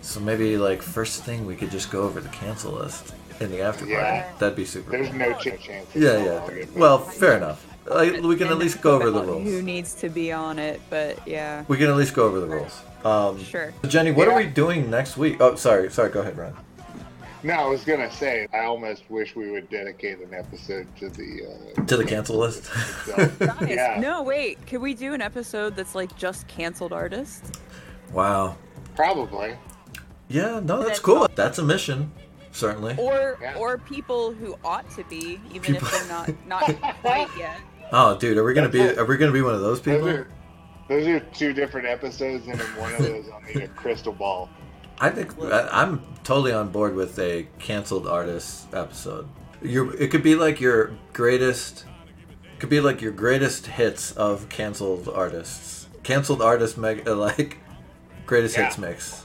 so maybe like first thing we could just go over the cancel list in the after party. Yeah. That'd be super. There's cool. no chance. Yeah, yeah. Well, fair enough. Like, we can at least go over the rules. Who needs to be on it? But yeah, We can at least go over the rules. Um, sure. Jenny, what are we doing next week? Oh, sorry, sorry. Go ahead, Ryan. No, I was gonna say I almost wish we would dedicate an episode to the uh, To the cancel list. Guys, yeah, No, wait. Could we do an episode that's like just canceled artists? wow. probably. Yeah, no, that's that's cool. all- That's a mission, certainly. Or Yeah. or people who ought to be, even People- if they're not not quite yet. Oh, dude, are we gonna be? Are we gonna be one of those Those people? are those are two different episodes, and in one of those I'll need a crystal ball. I think I, I'm totally on board with a canceled artist episode. Your, it could be like your greatest. Could be like your greatest hits of canceled artists. Canceled artist meg uh, like greatest hits mix.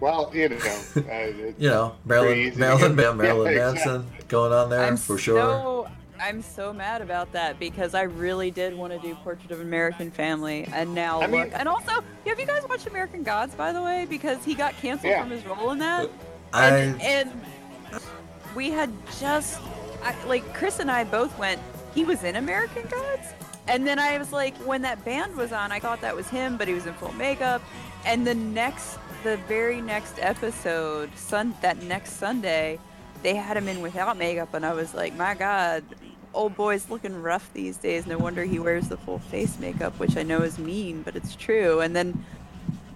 Well, you know, uh, You know, Marilyn easy. Marilyn Yeah, Marilyn exactly. Manson going on there I'm for sure. So, I'm so mad about that because I really did want to do Portrait of an American Family, and now I look. mean- and also, have you guys watched American Gods, by the way? Because he got canceled Yeah. from his role in that. I and, and we had just I, like Chris and I both went. He was in American Gods, and then I was like, when that band was on, I thought that was him, but he was in full makeup. And the next, the very next episode, sun that next Sunday, they had him in without makeup, and I was like, my God. Old boy's looking rough these days. No wonder he wears the full face makeup, which I know is mean, but it's true. And then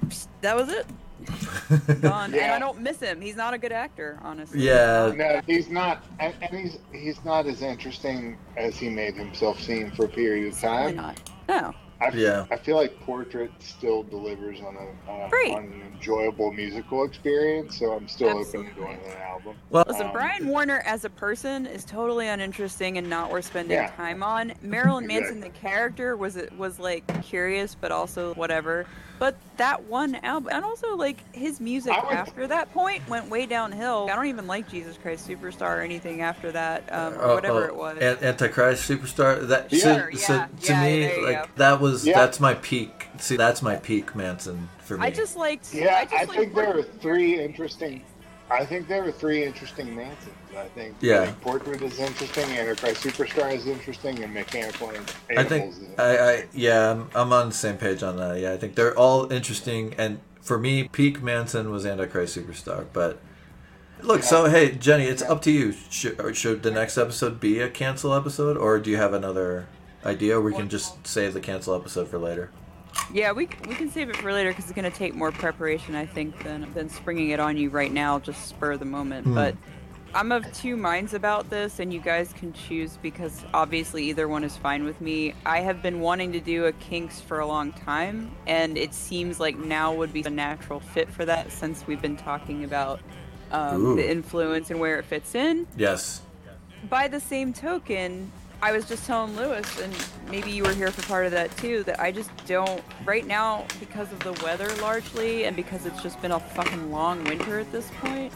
psh, that was it. Gone. And I don't miss him. He's not a good actor, honestly. Yeah. No, he's not, and, and he's he's not as interesting as he made himself seem for a period of Probably time. not. No. I, Yeah. I feel like Portrait still delivers on a on, a, on an enjoyable musical experience, so I'm still Absolutely. open to doing an album. Well, Listen, Um, Brian Warner as a person is totally uninteresting and not worth spending Yeah. time on. Marilyn Manson, Exactly. the character, was was like curious, but also whatever. But that one album, and also like his music I would- after that point went way downhill. I don't even like Jesus Christ Superstar or anything after that, um, or Oh, whatever oh, it was. An- Antichrist superstar. That Yeah. so, Sure, so yeah, to yeah, me, like go. that was Yeah. that's my peak. See, that's my peak Manson for me. I just liked. Yeah, I, I, just liked think there are three interesting. I think there are three interesting Mansons. I think Yeah. I think Portrait is interesting, Antichrist Superstar is interesting, and Mechanical Animals I think is I, I yeah, I'm, I'm on the same page on that. Yeah, I think they're all interesting, and for me, peak Manson was Antichrist superstar. But look, so hey, Jenny, it's up to you. Should, should the next episode be a cancel episode, or do you have another idea? Or we can just save the cancel episode for later. Yeah, we, we can save it for later because it's going to take more preparation, I think, than than springing it on you right now, just spur the moment. Hmm. But I'm of two minds about this, and you guys can choose because obviously either one is fine with me. I have been wanting to do a Kinks for a long time, and it seems like now would be a natural fit for that since we've been talking about um, the influence and where it fits in. Yes. by the same token, I was just telling Lewis, and maybe you were here for part of that too, that I just don't, right now, because of the weather largely, and because it's just been a fucking long winter at this point,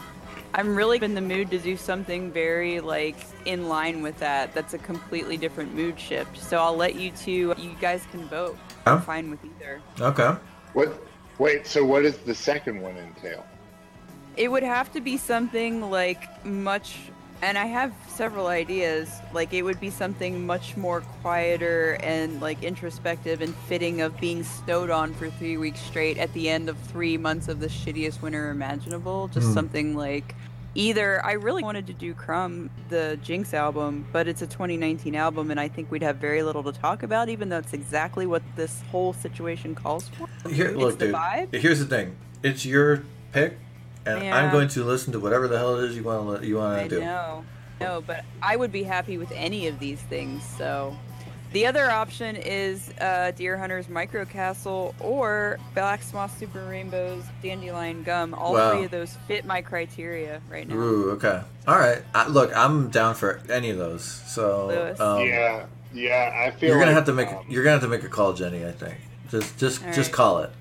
I'm really in the mood to do something very, like, in line with that. That's a completely different mood shift. So I'll let you two, you guys can vote. I'm fine with either. Okay. What? Wait. So what does the second one entail? It would have to be something like much and I have several ideas. Like it would be something much more quieter and like introspective and fitting of being snowed on for three weeks straight at the end of three months of the shittiest winter imaginable. Just mm. something like either I really wanted to do Crumb, the Jinx album, but it's a 2019 album, and I think we'd have very little to talk about, even though it's exactly what this whole situation calls for. Here, look, dude. Here's the thing: it's your pick and yeah. I'm going to listen to whatever the hell it is you want to you want to do. No, no, but I would be happy with any of these things. So, the other option is uh, Deerhunter's Micro Castle or Black Moth Super Rainbow's Dandelion Gum. All wow. three of those fit my criteria right now. Ooh, okay, all right. I, look, I'm down for any of those. So, um, yeah, yeah, I feel you're gonna like, have to make um, you're gonna have to make a call, Jenny. I think just just just call it.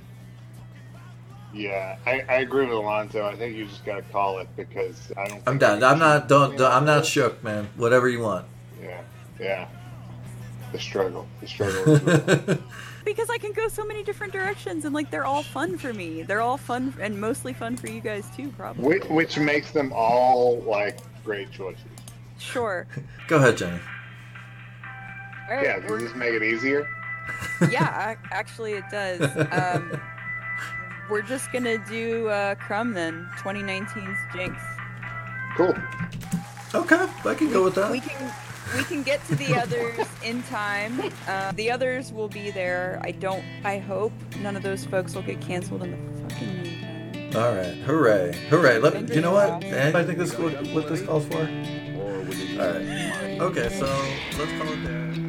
Yeah, I, I agree with Alonso. I think you just got to call it because I don't. I'm done. I'm not. Don't. don't I'm not shook, man. Whatever you want. Yeah. Yeah. The struggle. The struggle. because I can go so many different directions, and like they're all fun for me. They're all fun and mostly fun for you guys too, probably. Which, which makes them all like great choices. Sure. go ahead, Jenny. Right, yeah. Does this make it easier? yeah, actually, it does. Um, we're just gonna do uh, Crumb then, 2019's Jinx. Cool. Okay, I can go with that. We can we can get to the others in time. Uh, the others will be there. I don't. I hope none of those folks will get canceled in the fucking meantime. All right, hooray, hooray! Let, you know what? And I think this is what, what this calls for. All right. Okay, so let's call it there.